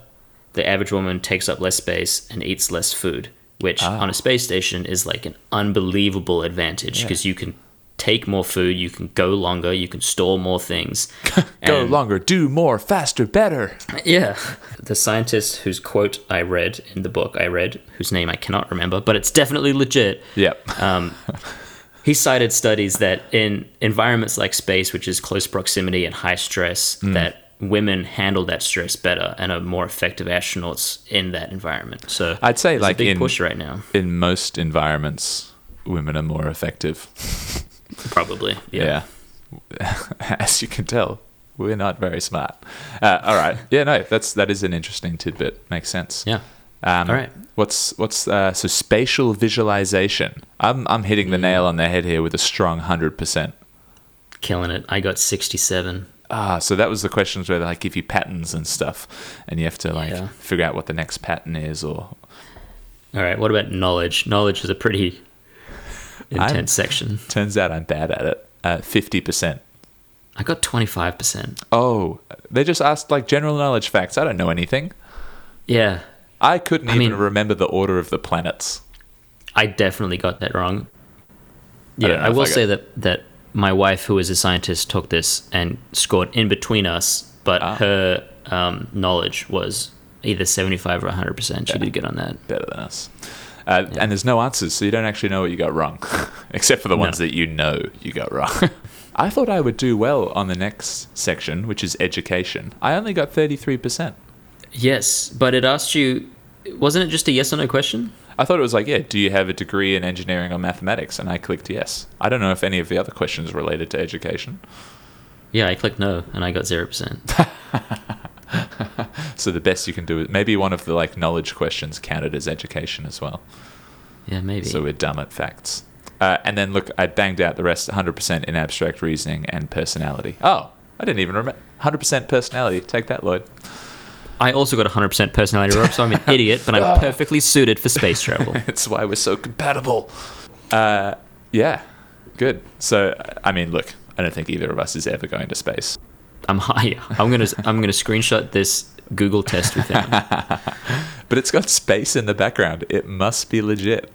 The average woman takes up less space and eats less food, which Ah. on a space station is like an unbelievable advantage Yeah. because you can take more food, you can go longer, you can store more things. Go longer, do more, faster, better. yeah. The scientist whose quote I read in the book I read, whose name I cannot remember, but it's definitely legit. Yep. Um, he cited studies that in environments like space, which is close proximity and high stress, Hmm. that women handle that stress better and are more effective astronauts in that environment. So I'd say, like, a big in- push right now, In most environments, women are more effective. probably. Yeah. Yeah. As you can tell, we're not very smart. Uh, all right. Yeah, no, that's that is an interesting tidbit. Makes sense. Yeah. Um, All right. What's what's uh, so spatial visualization? I'm I'm hitting the nail on the head here with a strong hundred percent. Killing it. I got 67. Ah, so that was the questions where they like give you patterns and stuff, and you have to like Yeah. figure out what the next pattern is, or All right. What about knowledge? Knowledge is a pretty intense section. turns out I'm bad at it. Uh, Fifty percent. I got 25%. Oh, they just asked like general knowledge facts. I don't know anything. Yeah. I couldn't I even mean- remember the order of the planets. I definitely got that wrong. Yeah, know I, will I say that that my wife, who is a scientist, took this and scored in between us, but Ah. her um, knowledge was either seventy-five or hundred percent. She Yeah. did good on that. better than us. Uh, And there's no answers, so you don't actually know what you got wrong, except for the ones No. that you know you got wrong. I thought I would do well on the next section, which is education. I only got 33%. Yes, but it asked you, wasn't it just a yes or no question? I thought it was like, yeah, do you have a degree in engineering or mathematics? And I clicked yes. I don't know if any of the other questions related to education. Yeah, I clicked no, and I got zero percent. So the best you can do is maybe one of the like knowledge questions counted as education as well. Yeah, maybe. So we're dumb at facts. Uh, and then look, I banged out the rest 100% in abstract reasoning and personality. Oh, I didn't even remember. 100% personality. Take that, Lloyd. I also got hundred percent personality, Rob, so I'm an idiot, but I'm perfectly suited for space travel. That's why we're so compatible. Uh, yeah, good. So, I mean, look, I don't think either of us is ever going to space. I'm high. I'm gonna I'm gonna screenshot this Google test with found. But it's got space in the background. It must be legit.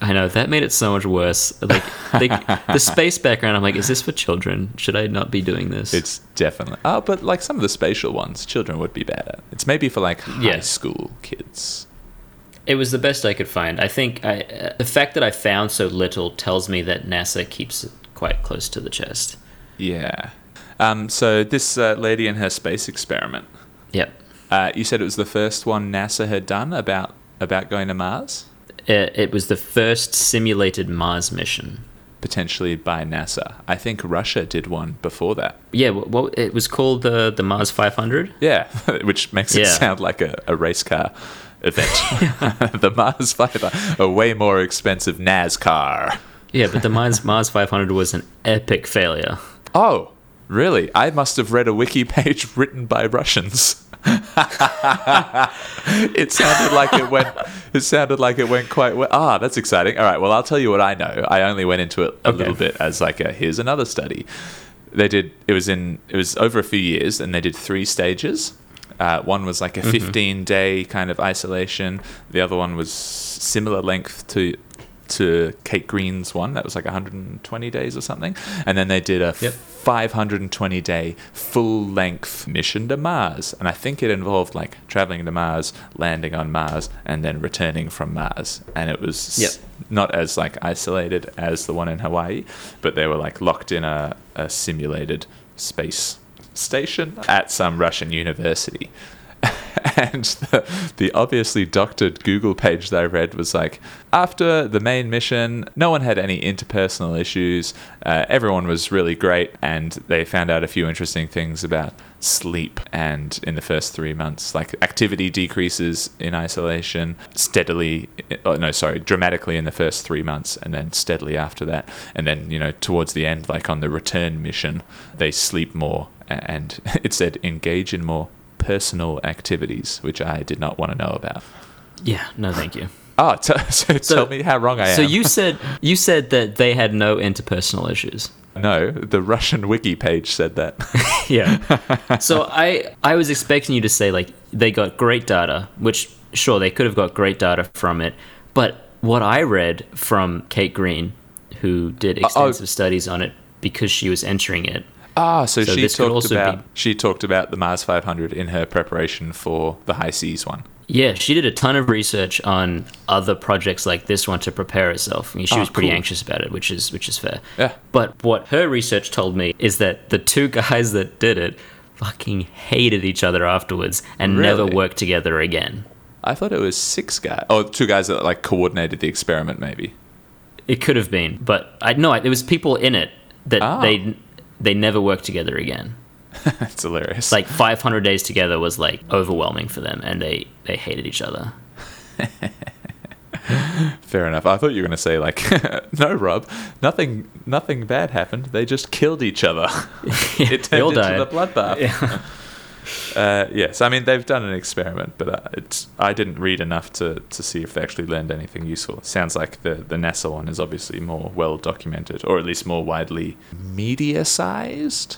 I know that made it so much worse. Like the, the space background, I'm like, is this for children? Should I not be doing this? It's definitely. Oh, but like some of the spatial ones, children would be bad at. It's maybe for like high Yeah. school kids. It was the best I could find. I think I, uh, the fact that I found so little tells me that NASA keeps it quite close to the chest. Yeah. Um, so this uh, lady and her space experiment. Yep. Uh, you said it was the first one NASA had done about about going to Mars, It, it was the first simulated Mars mission. potentially by NASA. I think Russia did one before that. Yeah, well, it was called the the Mars 500. Yeah, which makes it Yeah. sound like a, a race car event. the Mars Fighter, a way more expensive NASCAR. Yeah, but the Mars Mars 500 was an epic failure. Oh, really? I must have read a wiki page written by Russians. it sounded like it went. It sounded like it went quite well. Ah, that's exciting. All right. Well, I'll tell you what I know. I only went into it a Okay. little bit as like a here's another study. They did. It was in. It was over a few years, and they did three stages. Uh, one was like a 15 day kind of isolation. The other one was similar length to to Kate Greene's one. That was like 120 days or something. And then they did a Yep. 520 day full length mission to Mars. And I think it involved like traveling to Mars, landing on Mars, and then returning from Mars. And it was Yep. not as like isolated as the one in Hawaii, but they were like locked in a, a simulated space station at some Russian university. and the, the obviously doctored Google page that I read was like, after the main mission, no one had any interpersonal issues. Uh, everyone was really great, and they found out a few interesting things about sleep. And in the first three months, like activity decreases in isolation steadily. Oh, no, sorry, dramatically in the first three months, and then steadily after that. And then, you know, towards the end, like on the return mission, they sleep more. And it said engage in more personal activities, which I did not want to know about. Yeah, no, thank you. Oh, t- so, tell me how wrong I am. So you said you said that they had no interpersonal issues. No, the Russian wiki page said that. yeah. So I I was expecting you to say like they got great data, which sure they could have got great data from it, but what I read from Kate Greene, who did uh, oh. extensive oh. studies on it because she was entering it. Ah, so, so she talked about be... she talked about the Mars 500 in her preparation for the HI-SEAS one. Yeah, she did a ton of research on other projects like this one to prepare herself. I mean, she oh, was pretty cool. anxious about it, which is which is fair. Yeah. But what her research told me is that the two guys that did it fucking hated each other afterwards and really? never worked together again. I thought it was six guys. Oh, two guys that like coordinated the experiment, maybe. It could have been, but I know there was people in it that oh. they they never worked together again. That's hilarious. Like 500 days together was like overwhelming for them, and they they hated each other. Fair enough. I thought you were going to say like, no, Rob, nothing, nothing bad happened. They just killed each other. it turned into died. the bloodbath. Yeah. Uh, yes, I mean they've done an experiment, but uh, it's I didn't read enough to, to see if they actually learned anything useful. sounds like the the NASA one is obviously more well documented, or at least more widely media sized.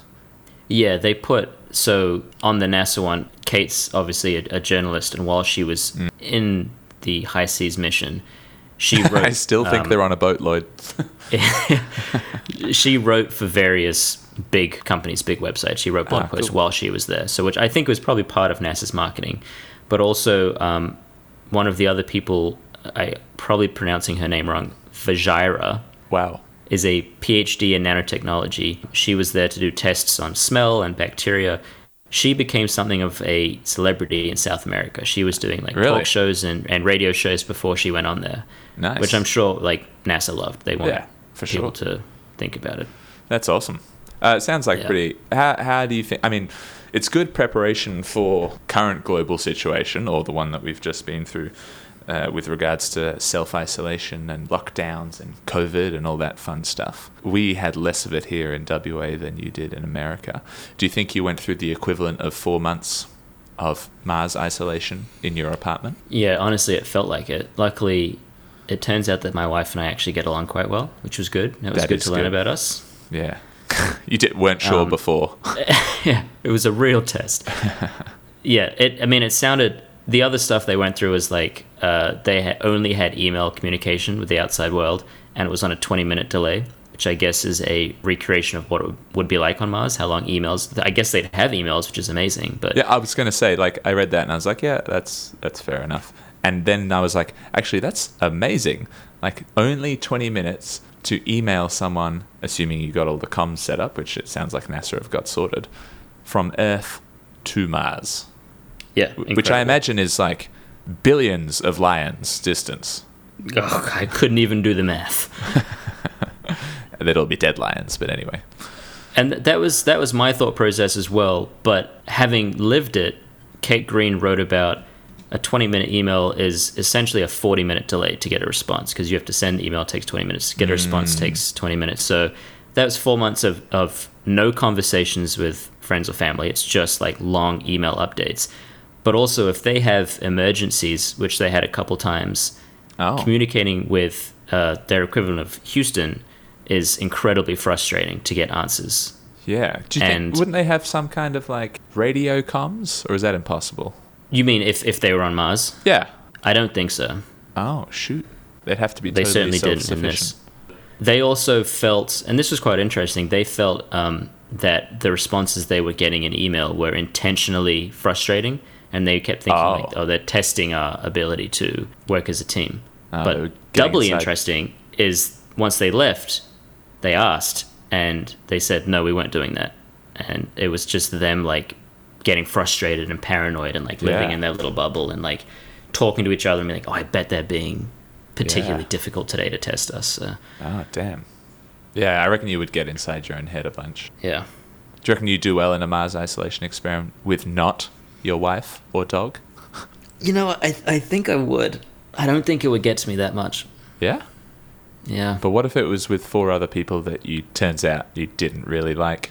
Yeah, they put so on the NASA one. Kate's obviously a, a journalist, and while she was mm. in the HI-SEAS mission, she wrote. I still think um, they're on a boat, Lloyd. she wrote for various big companies, big websites. She wrote blog ah, posts cool. while she was there, so which I think was probably part of NASA's marketing, but also um, one of the other people. I probably pronouncing her name wrong. Yajaira. Wow is a PhD in nanotechnology. She was there to do tests on smell and bacteria. She became something of a celebrity in South America. She was doing like really? talk shows and, and radio shows before she went on there. Nice. Which I'm sure like NASA loved. They want yeah, for people sure. to think about it. That's awesome. Uh, it sounds like yeah. pretty. How, how do you think? I mean, it's good preparation for current global situation or the one that we've just been through uh, with regards to self isolation and lockdowns and COVID and all that fun stuff. We had less of it here in WA than you did in America. Do you think you went through the equivalent of four months of Mars isolation in your apartment? Yeah, honestly, it felt like it. Luckily, it turns out that my wife and I actually get along quite well, which was good. It was that good to learn about us. Yeah. you did, weren't sure um, before. yeah, it was a real test. yeah, it. I mean, it sounded the other stuff they went through was like uh, they ha- only had email communication with the outside world, and it was on a 20 minute delay, which I guess is a recreation of what it would be like on Mars. How long emails? I guess they'd have emails, which is amazing. But yeah, I was gonna say like I read that and I was like, yeah, that's that's fair enough. And then I was like, actually, that's amazing. Like only 20 minutes to email someone, assuming you got all the comms set up, which it sounds like NASA have got sorted, from Earth to Mars. Yeah, incredible. which I imagine is like billions of lions distance. Oh, I couldn't even do the math. That'll be dead lions, but anyway. And that was that was my thought process as well. But having lived it, Kate Greene wrote about a 20 minute email is essentially a 40 minute delay to get a response because you have to send the email takes 20 minutes get a response mm. takes 20 minutes so that was four months of, of no conversations with friends or family it's just like long email updates but also if they have emergencies, which they had a couple times, oh. communicating with uh, their equivalent of Houston is incredibly frustrating to get answers. Yeah. Do you and think, wouldn't they have some kind of like radio comms, or is that impossible? You mean if, if they were on Mars? Yeah. I don't think so. Oh shoot! They'd have to be. They totally certainly didn't in this. They also felt, and this was quite interesting. They felt um, that the responses they were getting in email were intentionally frustrating and they kept thinking oh. like, oh, they're testing our ability to work as a team. Oh, but doubly inside. interesting is once they left, they asked and they said, no, we weren't doing that, and it was just them like getting frustrated and paranoid and like living Yeah. in their little bubble and like talking to each other and being like, oh, I bet they're being particularly Yeah. difficult today to test us. So, Oh, damn. Yeah, I reckon you would get inside your own head a bunch. yeah. Do you reckon you do well in a Mars isolation experiment with not your wife or dog? You know, I I think I would. I don't think it would get to me that much. Yeah. Yeah. But what if it was with four other people that you turns out you didn't really like?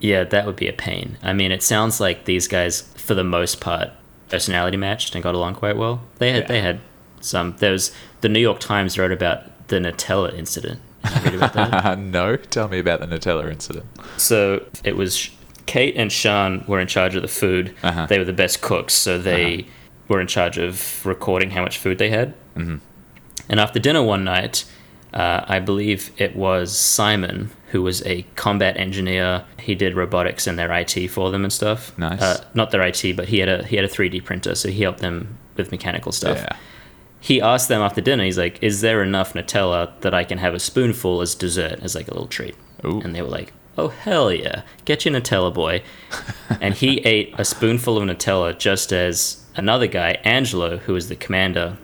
Yeah, that would be a pain. I mean, it sounds like these guys, for the most part, personality matched and got along quite well. They had Yeah. they had some. There was the New York Times wrote about the Nutella incident. Did you read about that? no, tell me about the Nutella incident. so it was Kate and Sian were in charge of the food. Uh-huh. They were the best cooks, so they were in charge of recording how much food they had. Mm-hmm. And after dinner one night, uh, I believe it was Simon who was a combat engineer. He did robotics and their IT for them and stuff. Nice. Uh, not their IT, but he had a he had a 3D printer, so he helped them with mechanical stuff. Yeah. He asked them after dinner. He's like, "Is there enough Nutella that I can have a spoonful as dessert, as like a little treat?" Ooh. And they were like, "Oh hell yeah, get your Nutella, boy!" and he ate a spoonful of Nutella just as another guy, Angelo, who was the commander,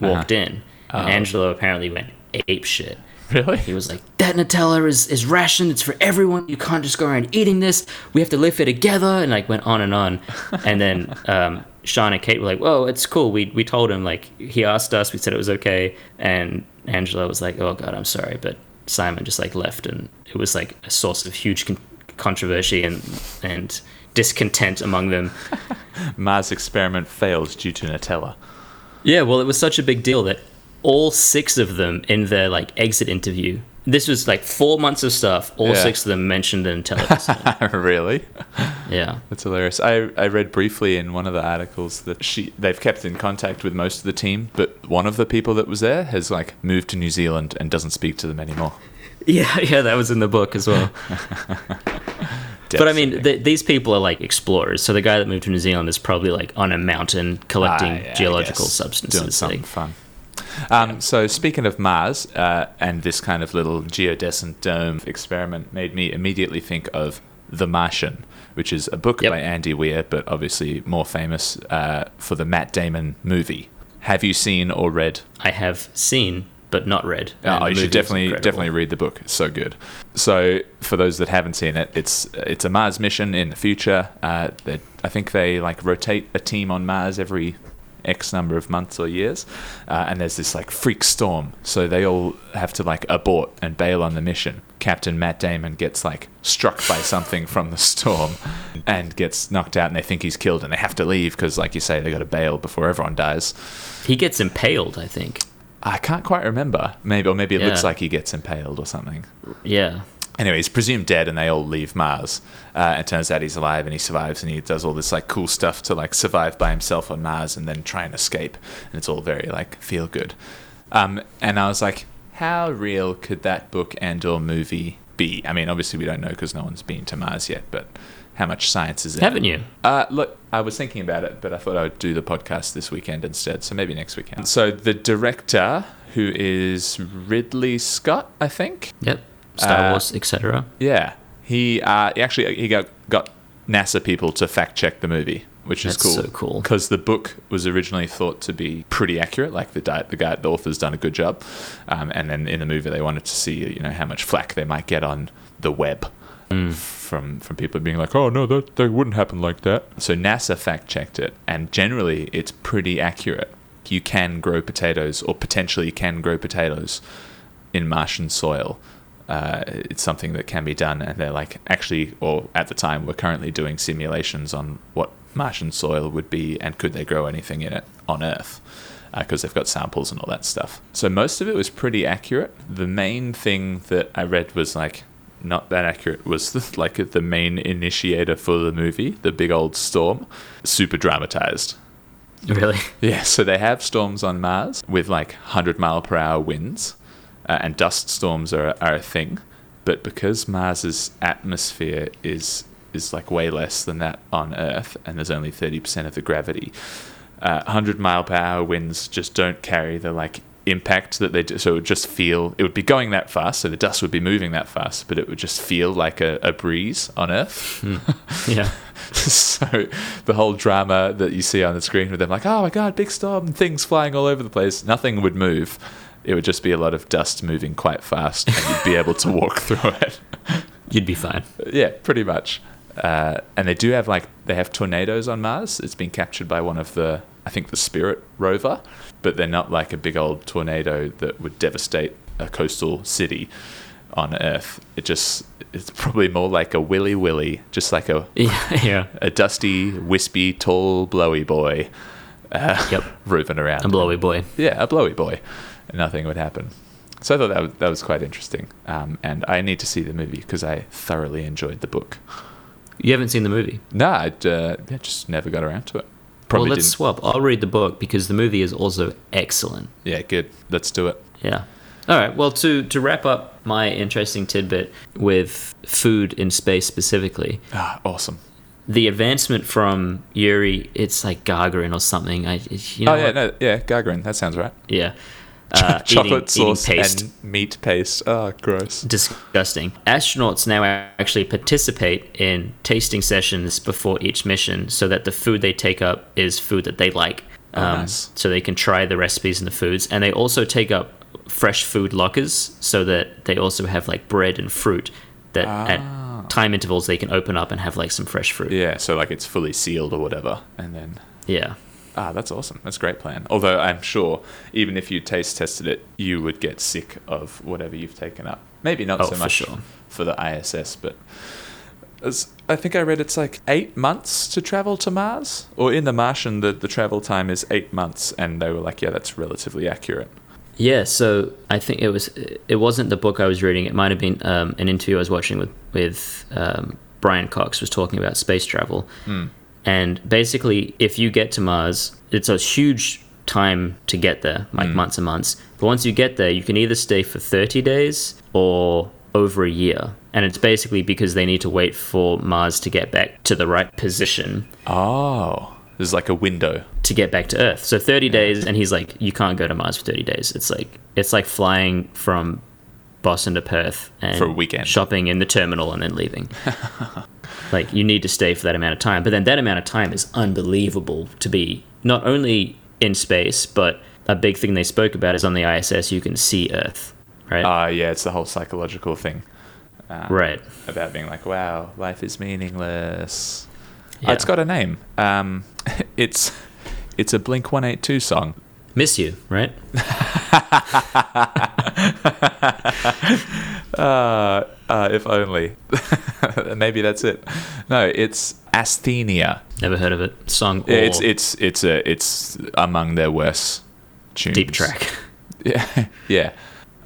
walked in. And Oh. Angelo apparently went ape shit. Really? He was like, "That Nutella is is rationed. It's for everyone. You can't just go around eating this. We have to live here together." And like went on and on. And then um, Sian and Kate were like, "Whoa, it's cool. We we told him like he asked us. We said it was okay." And Angelo was like, "Oh God, I'm sorry," but Simon just like left, and it was like a source of huge con- controversy and and discontent among them. Mars experiment fails due to Nutella. Yeah, well, it was such a big deal that all six of them in their like exit interview. This was like four months of stuff. All Yeah. six of them mentioned the Nutella really? Yeah. That's hilarious. I, I read briefly in one of the articles that she they've kept in contact with most of the team, but one of the people that was there has like moved to New Zealand and doesn't speak to them anymore. Yeah, yeah, that was in the book as well. but I mean, th- these people are like explorers. So the guy that moved to New Zealand is probably like on a mountain collecting Ah, yeah, geological substances. Doing something like- fun. Um, So speaking of Mars uh, and this kind of little geodesic dome experiment made me immediately think of The Martian, which is a book Yep. by Andy Weir, but obviously more famous uh, for the Matt Damon movie. Have you seen or read I have seen but not read. Oh, you should definitely definitely read the book. It's so good. So for those that haven't seen it, it's it's a Mars mission in the future. Uh, I think they like rotate a team on Mars every X number of months or years, uh, and there's this like freak storm. So they all have to like abort and bail on the mission. Captain Matt Damon gets like struck by something from the storm and gets knocked out, and they think he's killed, and they have to leave because, like you say, they got to bail before everyone dies. He gets impaled, I think. I can't quite remember. Maybe or maybe it looks like he gets impaled or something. Yeah. Anyway, he's presumed dead, and they all leave Mars. Uh, it turns out he's alive, and he survives, and he does all this like cool stuff to like survive by himself on Mars, and then try and escape. And it's all very like feel good. Um, and I was like, how real could that book and/or movie be? I mean, obviously we don't know because no one's been to Mars yet, but how much science is there? Haven't you? Uh, look, I was thinking about it, but I thought I would do the podcast this weekend instead. So maybe next weekend. So the director, who is Ridley Scott, I think. Yep. Star Uh, Wars, etc. Yeah, he uh, he actually he got got NASA people to fact check the movie, which is That's cool. so cool. because the book was originally thought to be pretty accurate. Like the di- the guy, the author's done a good job, um, and then in the movie they wanted to see you know how much flack they might get on the web. From from people being like, oh no, that that wouldn't happen like that. So NASA fact checked it, and generally it's pretty accurate. You can grow potatoes, or potentially you can grow potatoes in Martian soil. Uh, it's something that can be done, and they're like actually, or at the time, we're currently doing simulations on what Martian soil would be, and could they grow anything in it on Earth, because they've got samples and all that stuff. So most of it was pretty accurate. The main thing that I read was like not that accurate was the, like the main initiator for the movie, the big old storm, super dramatized. Really? Yeah, so they have storms on Mars with like 100 mile per hour winds, uh, and dust storms are, are a thing. But because Mars's atmosphere is is like way less than that on Earth, and there's only 30% of the gravity, uh, 100 mile per hour winds just don't carry the like impact that they do. So it would just feel, it would be going that fast. So the dust would be moving that fast, but it would just feel like a, a breeze on Earth. Yeah. so the whole drama that you see on the screen with them, like, oh my God, big storm, things flying all over the place, nothing would move. It would just be a lot of dust moving quite fast, and you'd be able to walk through it. You'd be fine. Yeah, pretty much. Uh, and they do have like they have tornadoes on Mars. It's been captured by one of the I think the Spirit rover, but they're not like a big old tornado that would devastate a coastal city on Earth. It just it's probably more like a willy willy, just like a Yeah. Yeah. a dusty, wispy, tall, blowy boy uh, Yep. roving around. A blowy boy. Yeah, a blowy boy. Nothing would happen. So I thought that was, that was quite interesting. Um, and I need to see the movie because I thoroughly enjoyed the book. You haven't seen the movie. No, I uh, just never got around to it. Probably well, let's didn't. swap. I'll read the book because the movie is also excellent. Yeah, good. Let's do it. Yeah. All right. Well, to to wrap up my interesting tidbit with food in space specifically, Ah, awesome. the advancement from Yuri, it's like Gagarin or something. I, you know oh yeah, what? no, yeah, Gagarin. That sounds right. yeah. Uh, Chocolate eating, sauce eating paste. and meat paste. Oh, gross. disgusting. Astronauts now actually participate in tasting sessions before each mission so that the food they take up is food that they like. Oh, Um, nice. So they can try the recipes and the foods. And they also take up fresh food lockers so that they also have like bread and fruit that Ah. at time intervals they can open up and have like some fresh fruit. Yeah, so like it's fully sealed or whatever, and then Yeah. Ah, that's awesome. That's a great plan. Although I'm sure even if you taste tested it, you would get sick of whatever you've taken up. Maybe not Oh, so for much sure. for the ISS, but as I think I read it's like eight months to travel to Mars, or in the Martian, the the travel time is eight months, and they were like, yeah, that's relatively accurate. Yeah, so I think it was it wasn't the book I was reading. It might have been um, an interview I was watching with with um, Brian Cox was talking about space travel, and basically, if you get to Mars, it's a huge time to get there, like mm. months and months. But once you get there, you can either stay for thirty days or over a year, and it's basically because they need to wait for Mars to get back to the right position Oh, there's like a window. to get back to Earth. So 30 days, and he's like, you can't go to Mars for 30 days. It's like it's like flying from Boston to Perth and For a weekend. shopping in the terminal and then leaving. like you need to stay for that amount of time, but then that amount of time is unbelievable to be not only in space, but a big thing they spoke about is on the ISS you can see Earth, right? Ah, yeah, it's the whole psychological thing. Uh, right. about being like, wow, life is meaningless. Yeah. It's got a name. Um, it's it's a Blink One Eight Two song. Miss you, right? Uh, uh, if only. Maybe that's it. No, it's Asthenia. Never heard of it. Song Yeah, It's it's it's a it's among their worst tunes. deep track. Yeah, yeah.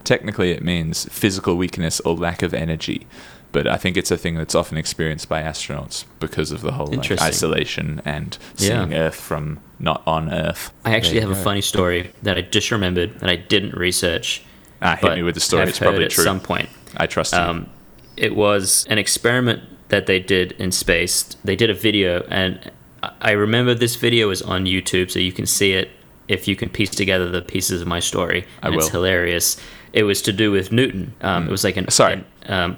Technically, it means physical weakness or lack of energy, but I think it's a thing that's often experienced by astronauts because of the whole like, isolation and Yeah. seeing Earth from not on Earth. I actually have you a funny story that I just remembered that I didn't research. Ah, hit but me with the story. have It's probably heard true. At some point, I trust you. um, it was an experiment that they did in space. They did a video, and I- I remember this video is on YouTube, so you can see it if you can piece together the pieces of my story. I And It's hilarious. It was to do with Newton. Um, It was like an Sorry. an, um,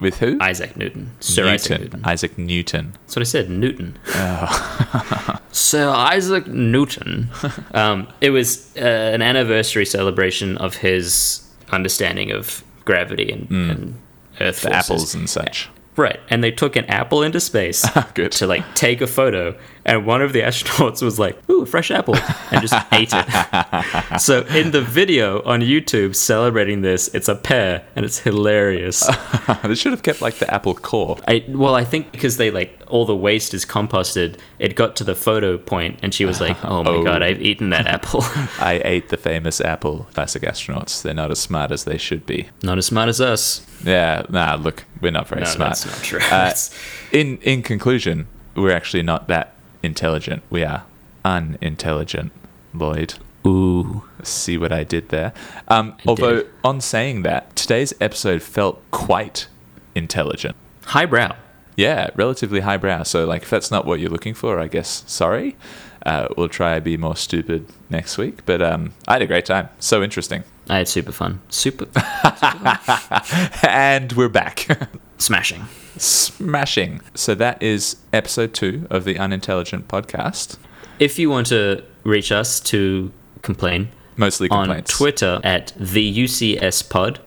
with who? Isaac Newton, Sir Isaac Newton. Isaac Newton. That's what I said, Newton. Oh. Sir Isaac Newton. Um, it was uh, an anniversary celebration of his understanding of gravity and, and Earth. The forces. apples and such. Right, and they took an apple into space ah, Good. to like take a photo, and one of the astronauts was like, "Ooh, fresh apple," and just ate it. so in the video on YouTube celebrating this, it's a pear, and it's hilarious. they should have kept like the apple core. I well, I think because they like all the waste is composted, it got to the photo point, and she was like, "Oh my Oh. god, I've eaten that apple." I ate the famous apple. Classic astronauts. They're not as smart as they should be. Not as smart as us. Yeah, nah, look, we're not very No, smart. that's not true. Uh, in in conclusion, we're actually not that intelligent. We are unintelligent, Lloyd. Ooh, See what I did there? Um, although, did. on saying that, today's episode felt quite intelligent. highbrow. Yeah, relatively highbrow. So, like, if that's not what you're looking for, I guess sorry. Uh, we'll try to be more stupid next week. But um, I had a great time. So interesting. I had super fun. Super and we're back. smashing. Smashing. So that is episode two of the Unintelligent podcast. If you want to reach us to complain Mostly on. Twitter at the UCS pod,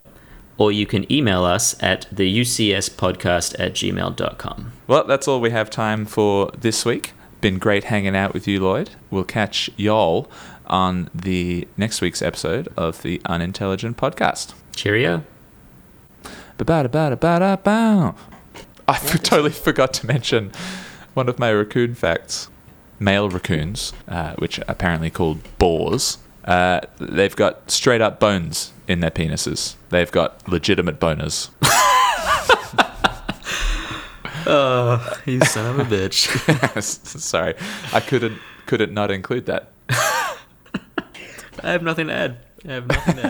or you can email us at the UCS podcast at gmail.com. Well, that's all we have time for this week. Been great hanging out with you, Lloyd. We'll catch y'all on the next week's episode of the Unintelligent podcast. Cheerio. Ba-ba-da-ba-da-ba-da-bow. I f- totally forgot to mention one of my raccoon facts. Male raccoons, uh, which are apparently called boars, uh, they've got straight up bones in their penises. They've got legitimate boners. Oh, you son of a bitch. Sorry, I couldn't couldn't not include that. I have nothing to add. I have nothing to